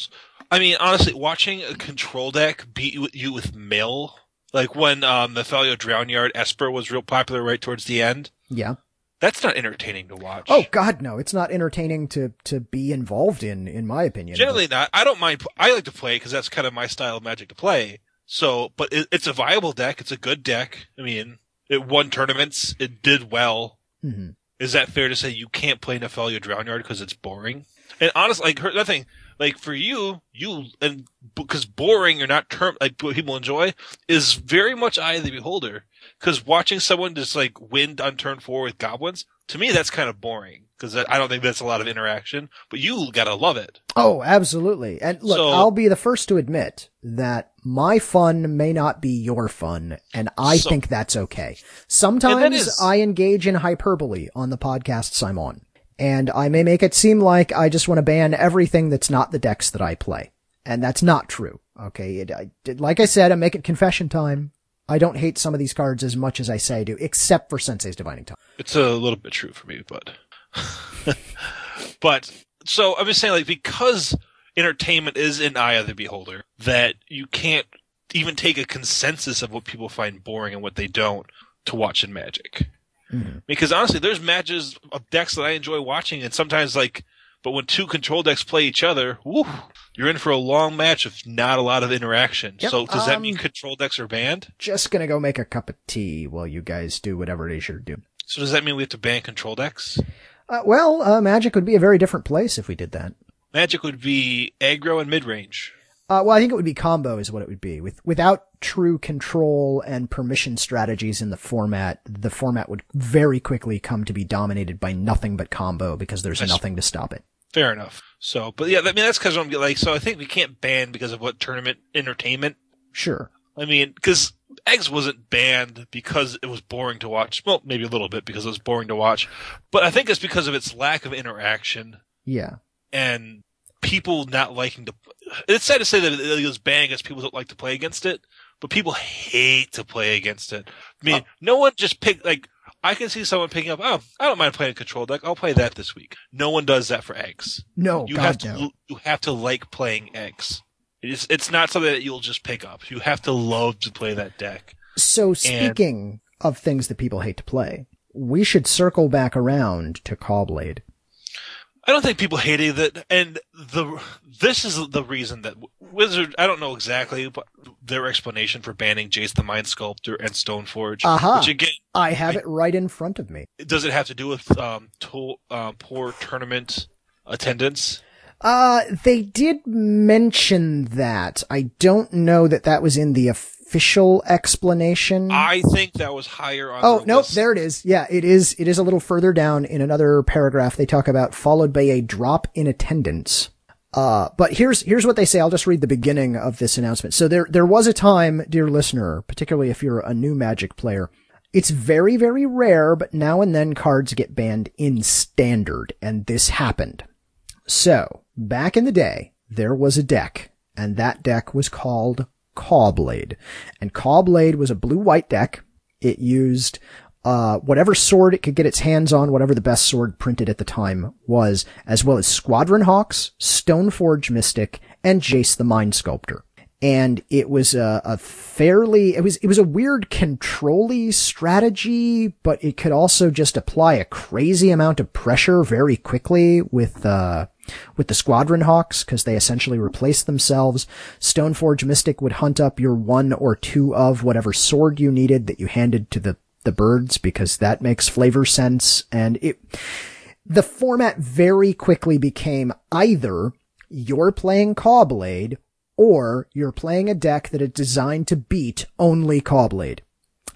I mean, honestly, watching a control deck beat you- with mill, like when um, the Nephalia Drownyard Esper was real popular right towards the end. Yeah. That's not entertaining to watch. Oh God, no! It's not entertaining to to be involved in, in my opinion. Generally not. I don't mind. I like to play because that's kind of my style of Magic to play. So, but it, it's a viable deck. It's a good deck. I mean, it won tournaments. It did well. But, Mhm. Is that fair to say you can't play Nephalia Drownyard because it's boring? And honestly, like her, that thing, like for you, you and because boring or not term like what people enjoy is very much eye of the beholder. Because watching someone just like win on turn four with goblins, to me that's kind of boring. Because I don't think that's a lot of interaction. But you gotta love it. Oh, absolutely. And look, So- I'll be the first to admit that my fun may not be your fun, and I So- think that's okay. Sometimes is- I engage in hyperbole on the podcasts I'm on, and I may make it seem like I just want to ban everything that's not the decks that I play. And that's not true. Okay. It, I, it- like I said, I'm making confession time. I don't hate some of these cards as much as I say I do, except for Sensei's Divining Top. It's a little bit true for me, but but so I'm just saying, like because entertainment is in eye of the beholder, that you can't even take a consensus of what people find boring and what they don't to watch in Magic. Mm-hmm. Because honestly, there's matches of decks that I enjoy watching, and sometimes like, but when two control decks play each other, woo, you're in for a long match of not a lot of interaction. Yep, so does that mean um, control decks are banned? Just gonna go make a cup of tea while you guys do whatever it is you're doing. So does that mean we have to ban control decks? Uh, well, uh, Magic would be a very different place if we did that. Magic would be aggro and mid range. Uh, well, I think it would be combo is what it would be. With without true control and permission strategies in the format, the format would very quickly come to be dominated by nothing but combo because there's That's- nothing to stop it. Fair enough. So, but yeah, I mean that's because I'm like, so I think we can't ban because of what tournament entertainment. Sure. I mean, because eggs wasn't banned because it was boring to watch. Well, maybe a little bit because it was boring to watch, but I think it's because of its lack of interaction Yeah. and people not liking to. It's sad to say that it was banned against people don't like to play against it, but people hate to play against it. I mean, uh, no one just pick like. I can see someone picking up. Oh, I don't mind playing a control deck. I'll play that this week. No one does that for eggs. No, you God have to no. you have to like playing eggs. It's it's not something that you'll just pick up. You have to love to play that deck. So speaking of things that people hate to play, we should circle back around to Cawblade. I don't think people hated it, and the this is the reason that Wizard. I don't know exactly, but their explanation for banning Jace the Mind Sculptor and Stoneforge, Aha. which again, I have it right in front of me. does it have to do with um, to, uh, poor tournament attendance? Uh, they did mention that. I don't know that that was in the official explanation. I think that was higher on. Oh, nope, list. there it is. Yeah, it is. It is a little further down in another paragraph. They talk about followed by a drop in attendance. Uh, but here's, here's what they say. I'll just read the beginning of this announcement. So there, there was a time, dear listener, particularly if you're a new magic player, it's very, very rare, but now and then cards get banned in standard, and this happened. So, back in the day, there was a deck, and that deck was called Cawblade. And Cawblade was a blue-white deck. It used, uh, whatever sword it could get its hands on, whatever the best sword printed at the time was, as well as Squadron Hawks, Stoneforge Mystic, and Jace the Mind Sculptor. And it was a, a fairly, it was, it was a weird controlly strategy, but it could also just apply a crazy amount of pressure very quickly with, uh, with the Squadron Hawks, because they essentially replaced themselves. Stoneforge Mystic would hunt up your one or two of whatever sword you needed that you handed to the, the birds, because that makes flavor sense. And it, the format very quickly became either you're playing Cawblade or you're playing a deck that is designed to beat only Cawblade.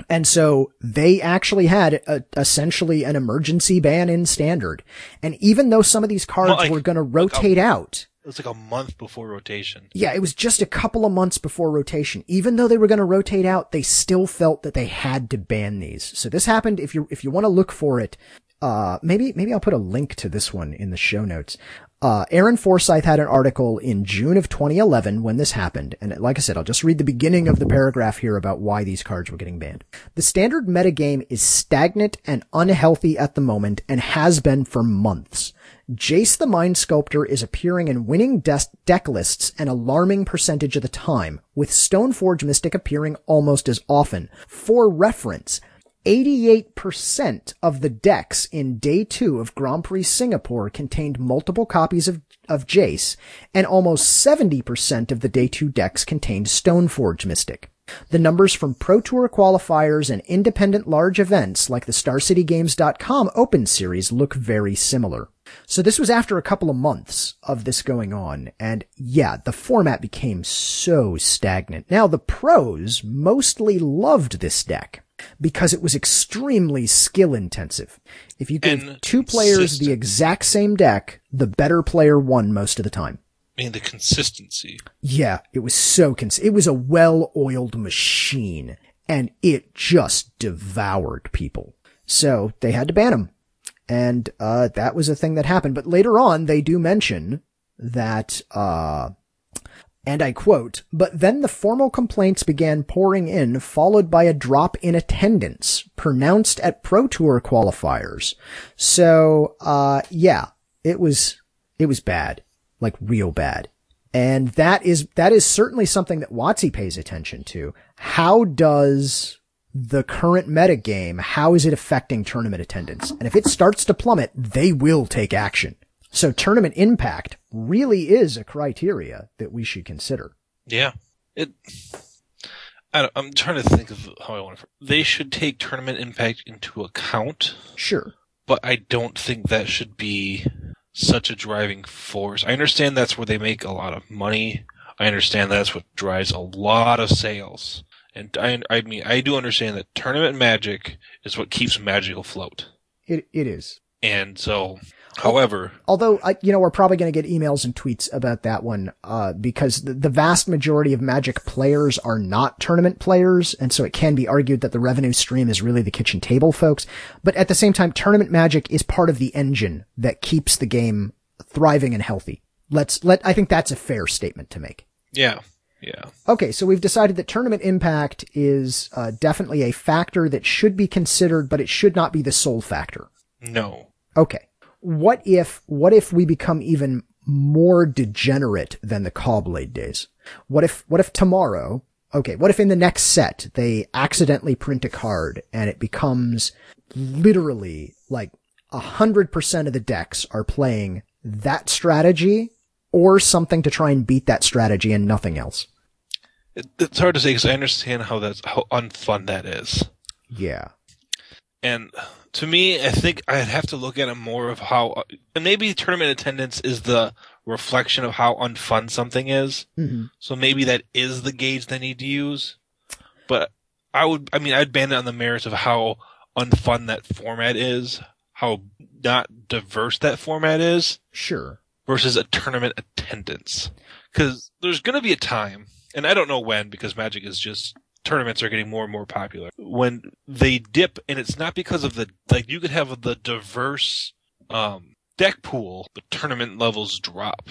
And so they actually had a, essentially an emergency ban in standard. And even though some of these cards Well, like- were going to rotate out, It was like a month before rotation. yeah, it was just a couple of months before rotation. Even though they were going to rotate out, they still felt that they had to ban these. So this happened. If you if you want to look for it, uh, maybe maybe I'll put a link to this one in the show notes. Uh, Aaron Forsythe had an article in June of 2011 when this happened, and like I said, I'll just read the beginning of the paragraph here about why these cards were getting banned. The standard metagame is stagnant and unhealthy at the moment, and has been for months. Jace the Mind Sculptor is appearing in winning des- deck lists an alarming percentage of the time, with Stoneforge Mystic appearing almost as often. For reference, 88% of the decks in day two of Grand Prix Singapore contained multiple copies of, of Jace, and almost 70% of the day two decks contained Stoneforge Mystic. The numbers from Pro Tour qualifiers and independent large events like the StarCityGames.com Open Series look very similar. So this was after a couple of months of this going on. And yeah, the format became so stagnant. Now the pros mostly loved this deck because it was extremely skill intensive. If you gave And two players consistent. the exact same deck, the better player won most of the time. I mean, the consistency. Yeah, it was so cons- it was a well-oiled machine and it just devoured people. So they had to ban him. And, uh, that was a thing that happened. But later on, they do mention that, uh, and I quote, but then the formal complaints began pouring in, followed by a drop in attendance pronounced at Pro Tour qualifiers. So, uh, yeah, it was, it was bad, like real bad. And that is, that is certainly something that WotC pays attention to. How does the current meta game, how is it affecting tournament attendance? And if it starts to plummet, they will take action. So tournament impact really is a criteria that we should consider. Yeah. It. I don't, I'm trying to think of how I want to. They should take tournament impact into account, Sure. but I don't think that should be such a driving force. I understand that's where they make a lot of money. I understand that's what drives a lot of sales. And I, I mean, I do understand that tournament magic is what keeps magic afloat. It, it is. And so, however, Although, I, you know, we're probably going to get emails and tweets about that one, uh, because the, the vast majority of Magic players are not tournament players, and so it can be argued that the revenue stream is really the kitchen table folks. But at the same time, tournament Magic is part of the engine that keeps the game thriving and healthy. Let's, let, I think that's a fair statement to make. yeah, yeah. Okay, so we've decided that tournament impact is uh, definitely a factor that should be considered, but it should not be the sole factor. No. Okay. What if, what if we become even more degenerate than the Cawblade days? What if, what if tomorrow, okay, what if in the next set they accidentally print a card and it becomes literally like a hundred percent of the decks are playing that strategy or something to try and beat that strategy and nothing else? It, it's hard to say because I understand how that's how unfun that is. Yeah. And to me, I think I'd have to look at it more of how, and maybe tournament attendance is the reflection of how unfun something is. hmm So maybe that is the gauge they need to use. But I would, I mean, I'd ban it on the merits of how unfun that format is, how not diverse that format is Sure. versus a tournament attendance. Cause there's gonna be a time, and I don't know when because Magic is just, tournaments are getting more and more popular. When they dip, and it's not because of the, like you could have the diverse, um, deck pool, but tournament levels drop.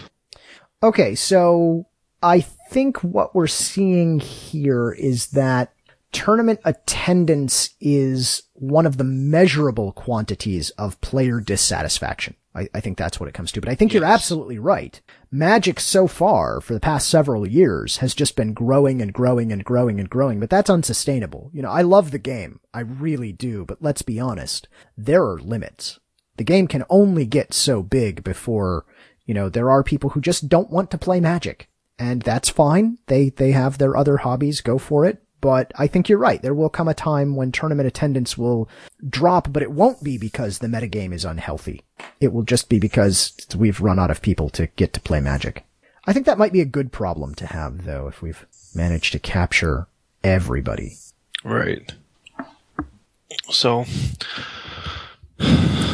Okay, so I think what we're seeing here is that tournament attendance is one of the measurable quantities of player dissatisfaction. I, I think that's what it comes to. But I think you're absolutely right. Magic so far for the past several years has just been growing and growing and growing and growing, but that's unsustainable. You know, I love the game. I really do, but let's be honest. There are limits. The game can only get so big before, you know, there are people who just don't want to play Magic. And that's fine. They, they have their other hobbies. Go for it. But I think you're right. There will come a time when tournament attendance will drop, but it won't be because the metagame is unhealthy. It will just be because we've run out of people to get to play Magic. I think that might be a good problem to have, though, if we've managed to capture everybody. Right. So,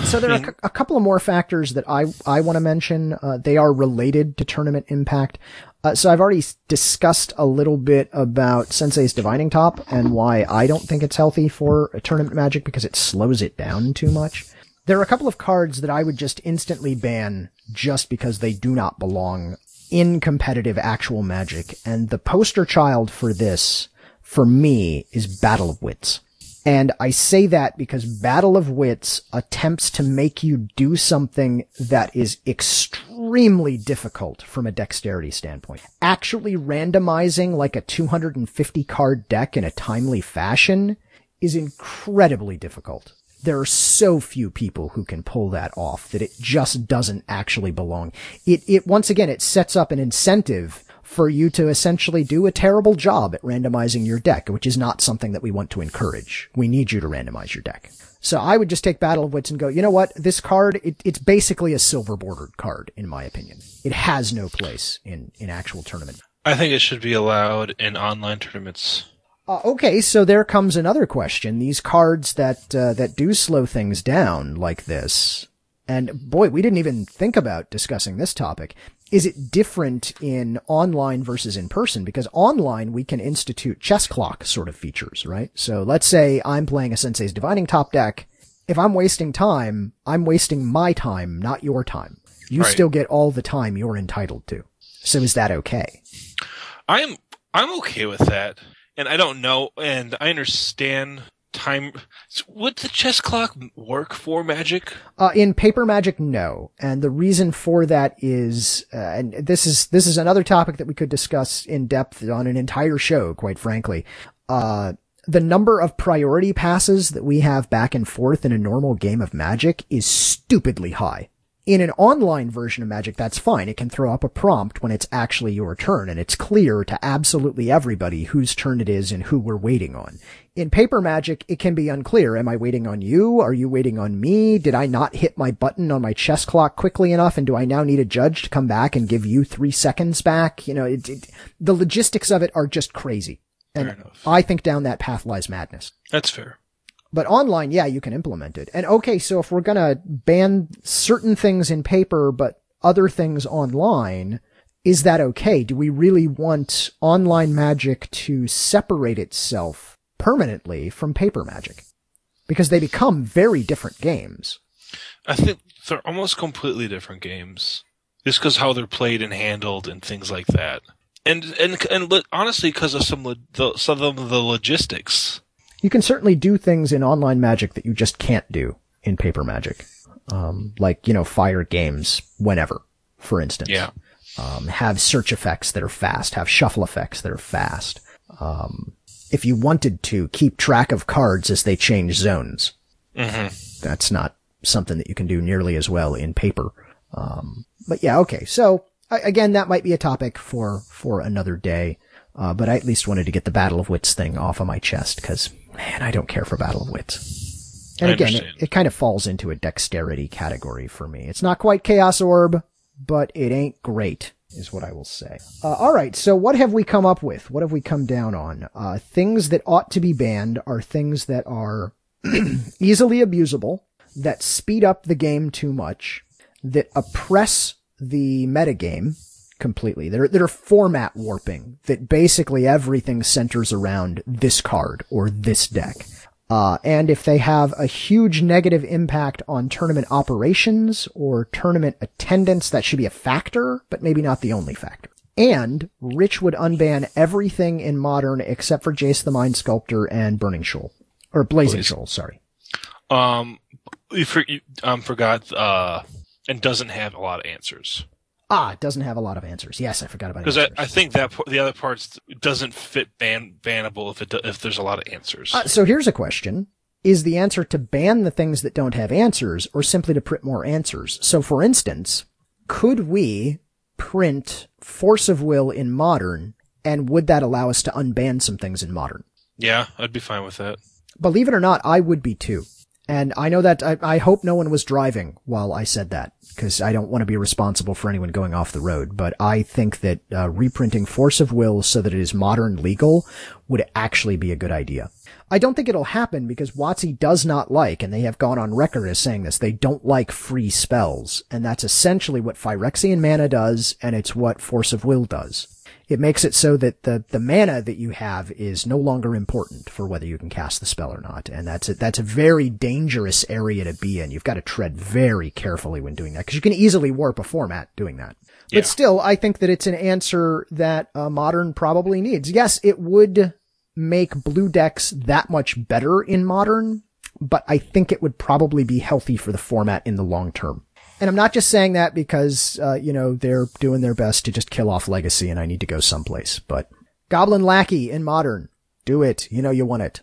So there are a a couple of more factors that I I want to mention. Uh, they are related to tournament impact. Uh, so I've already discussed a little bit about Sensei's Divining Top and why I don't think it's healthy for tournament magic because it slows it down too much. There are a couple of cards that I would just instantly ban just because they do not belong in competitive actual magic. And the poster child for this, for me, is Battle of Wits. And I say that because Battle of Wits attempts to make you do something that is extremely difficult from a dexterity standpoint. Actually randomizing like a 250 card deck in a timely fashion is incredibly difficult. There are so few people who can pull that off that it just doesn't actually belong. It, it, once again, it sets up an incentive for you to essentially do a terrible job at randomizing your deck, which is not something that we want to encourage. We need you to randomize your deck. So I would just take Battle of Wits and go, you know what? This card, it, it's basically a silver bordered card, in my opinion. It has no place in, in actual tournament. I think it should be allowed in online tournaments. Uh, okay, so there comes another question. These cards that uh, that do slow things down like this, and boy, we didn't even think about discussing this topic. Is it different in online versus in person? Because online we can institute chess clock sort of features, right? So let's say I'm playing a Sensei's Divining Top deck. If I'm wasting time, I'm wasting my time, not your time. You Right. still get all the time you're entitled to. So is that okay? I'm I'm okay with that, and I don't know, and I understand time. Would the chess clock work for Magic? Uh, in paper magic, no. And the reason for that is, uh, and this is, this is another topic that we could discuss in depth on an entire show, quite frankly. Uh, the number of priority passes that we have back and forth in a normal game of magic is stupidly high. In an online version of Magic, that's fine. It can throw up a prompt when it's actually your turn, and it's clear to absolutely everybody whose turn it is and who we're waiting on. In paper magic, it can be unclear. Am I waiting on you? Are you waiting on me? Did I not hit my button on my chess clock quickly enough? And do I now need a judge to come back and give you three seconds back? You know, it, it, the logistics of it are just crazy. And. I think down that path lies madness. That's fair. But online, yeah, you can implement it. And okay, so if we're gonna ban certain things in paper, but other things online, is that okay? Do we really want online magic to separate itself permanently from paper magic? Because they become very different games. I think they're almost completely different games, just because how they're played and handled and things like that. And and and honestly, because of some lo- the, some of the logistics. You can certainly do things in online magic that you just can't do in paper magic. Um, like, you know, fire games whenever, for instance. Yeah. um, have search effects that are fast, have shuffle effects that are fast. Um, if you wanted to keep track of cards as they change zones, hmm that's not something that you can do nearly as well in paper. Um, but yeah, okay. So I, again, that might be a topic for for another day. Uh, but I at least wanted to get the Battle of Wits thing off of my chest because man, I don't care for Battle of Wits. And I again, it, it kind of falls into a dexterity category for me. It's not quite Chaos Orb, but it ain't great, is what I will say. Uh, all right, so what have we come up with? What have we come down on? Uh, things that ought to be banned are things that are easily abusable, that speed up the game too much, that oppress the metagame completely. That are format warping, that basically everything centers around this card or this deck. Uh, and if they have a huge negative impact on tournament operations or tournament attendance, that should be a factor, but maybe not the only factor. And Rich would unban everything in modern except for Jace the Mind Sculptor and Burning Shoal. Or Blazing Shoal, sorry. Um, you, for, you um forgot uh, and doesn't have a lot of answers Ah, it doesn't have a lot of answers. Yes, I forgot about it. because I. I think that the other parts doesn't fit ban bannable if it do, if there's a lot of answers. Uh, so here's a question. Is the answer to ban the things that don't have answers or simply to print more answers? So for instance, could we print Force of Will in modern and would that allow us to unban some things in modern? yeah, I'd be fine with that. Believe it or not, I would be too. And I know that I, I hope no one was driving while I said that because I don't want to be responsible for anyone going off the road. But I think that uh, reprinting Force of Will so that it is modern legal would actually be a good idea. I don't think it'll happen because WotC does not like, and they have gone on record as saying this, they don't like free spells. And that's essentially what Phyrexian mana does, and it's what Force of Will does. It makes it so that the, the mana that you have is no longer important for whether you can cast the spell or not. And that's a, that's a very dangerous area to be in. You've got to tread very carefully when doing that because you can easily warp a format doing that. Yeah. But still, I think that it's an answer that uh, modern probably needs. Yes, it would make blue decks that much better in modern, but I think it would probably be healthy for the format in the long term. And I'm not just saying that because, uh, you know, they're doing their best to just kill off legacy and I need to go someplace, but Goblin Lackey in modern, do it. You know, you want it.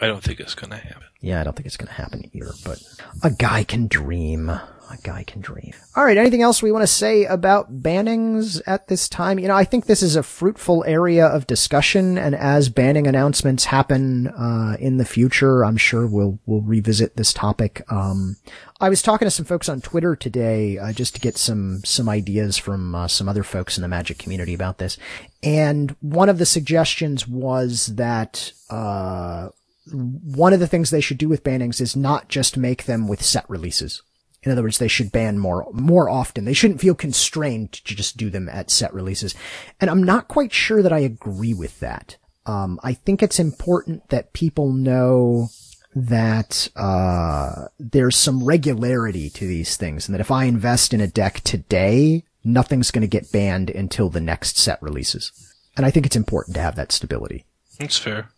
I don't think it's going to happen. Yeah, I don't think it's going to happen either, but a guy can dream. A guy can dream. All right. Anything else we want to say about bannings at this time? You know, I think this is a fruitful area of discussion, and as banning announcements happen uh, in the future, I'm sure we'll we'll revisit this topic. Um, I was talking to some folks on Twitter today uh, just to get some some ideas from uh, some other folks in the Magic community about this, and one of the suggestions was that uh, one of the things they should do with bannings is not just make them with set releases. In other words, they should ban more, more often. They shouldn't feel constrained to just do them at set releases. And I'm not quite sure that I agree with that. Um, I think it's important that people know that, uh, there's some regularity to these things and that if I invest in a deck today, nothing's going to get banned until the next set releases. And I think it's important to have that stability. That's fair.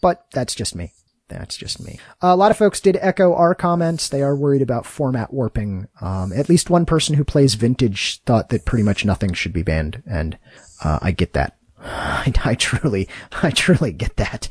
But that's just me. That's just me. a lot of folks did echo our comments. They are worried about format warping. Um, at least one person who plays vintage thought that pretty much nothing should be banned, and uh, I get that. I, I, truly, I truly get that.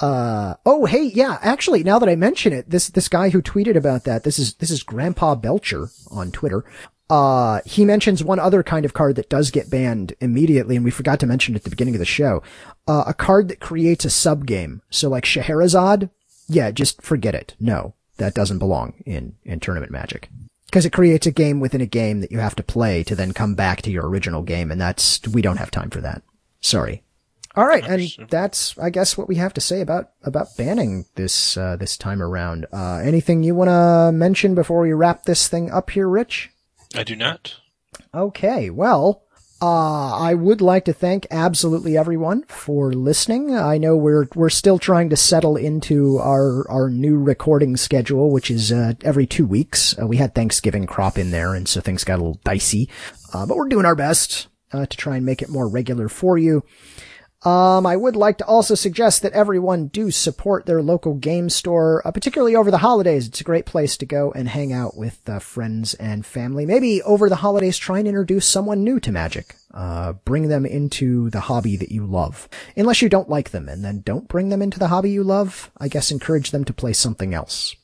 Uh, oh, hey, yeah, actually, now that I mention it, this, this guy who tweeted about that, this is, this is Grandpa Belcher on Twitter. Uh, he mentions one other kind of card that does get banned immediately, and we forgot to mention it at the beginning of the show. Uh, a card that creates a subgame. So like Scheherazade, yeah, just forget it. No, that doesn't belong in, in tournament magic. Cause it creates a game within a game that you have to play to then come back to your original game, and that's, we don't have time for that. Sorry. All right, and that's, I guess, what we have to say about about banning this uh, this time around. Uh, anything you want to mention before we wrap this thing up here, Rich? I do not. Okay, well, uh, I would like to thank absolutely everyone for listening. I know we're we're still trying to settle into our our new recording schedule, which is uh, every two weeks. Uh, we had Thanksgiving crop in there, and so things got a little dicey. Uh, but we're doing our best uh, to try and make it more regular for you. Um, I would like to also suggest that everyone do support their local game store, uh, particularly over the holidays. It's a great place to go and hang out with uh, friends and family. Maybe over the holidays, try and introduce someone new to Magic. Uh, bring them into the hobby that you love. Unless you don't like them, and then don't bring them into the hobby you love. I guess encourage them to play something else.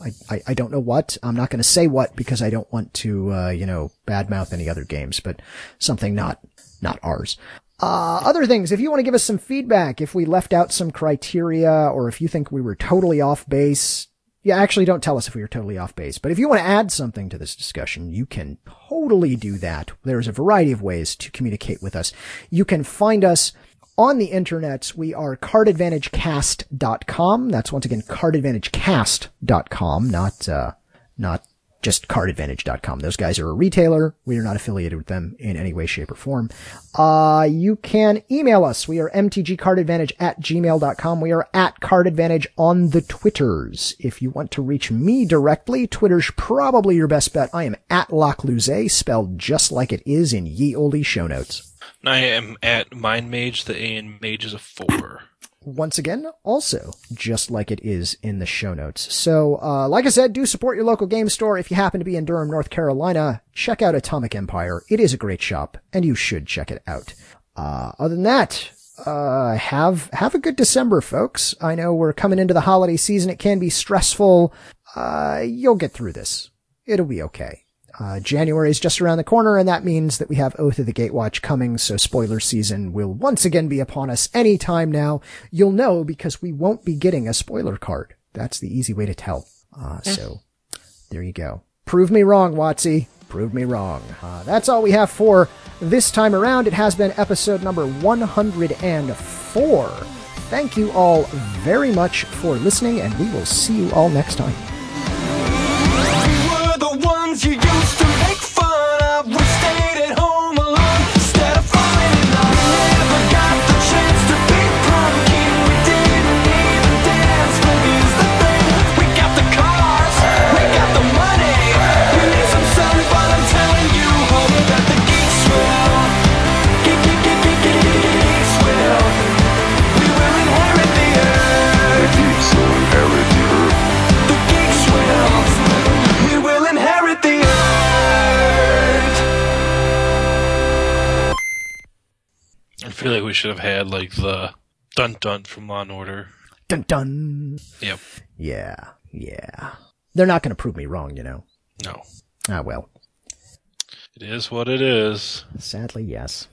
I, I, I don't know what. I'm not going to say what because I don't want to, uh, you know, badmouth any other games, but something not, not ours. Uh, other things, if you want to give us some feedback, if we left out some criteria or if you think we were totally off base, yeah, actually don't tell us if we were totally off base, but if you want to add something to this discussion, you can totally do that. There's a variety of ways to communicate with us. You can find us on the internet. We are cardadvantagecast.com. That's once again cardadvantagecast.com, not, uh, not just cardadvantage.com. Those guys are a retailer. We are not affiliated with them in any way, shape, or form. Uh, you can email us. We are mtgcardadvantage at gmail.com. We are at cardadvantage on the Twitters. If you want to reach me directly, Twitter's probably your best bet. I am at Lockluzé, spelled just like it is in ye olde show notes. I am at Mind Mage. The A in Mage is a four once again, also just like it is in the show notes. So, uh, like I said, do support your local game store. If you happen to be in Durham, North Carolina, check out Atomic Empire. It is a great shop, and you should check it out. Uh, other than that, uh, have have a good December, folks. I know we're coming into the holiday season. It can be stressful. Uh, you'll get through this. It'll be okay. Uh, January is just around the corner, and that means that we have Oath of the Gatewatch coming, so spoiler season will once again be upon us any time now. You'll know because we won't be getting a spoiler card. That's the easy way to tell. Uh, so there you go. Prove me wrong, WotC. Prove me wrong. Uh, that's all we have for this time around. It has been episode number 104. Thank you all very much for listening, and we will see you all next time feel like we should have had like the dun dun from Law and Order. Dun dun. Yep. Yeah, yeah. They're not going to prove me wrong, you know. No. Ah, well. It is what it is. Sadly, yes.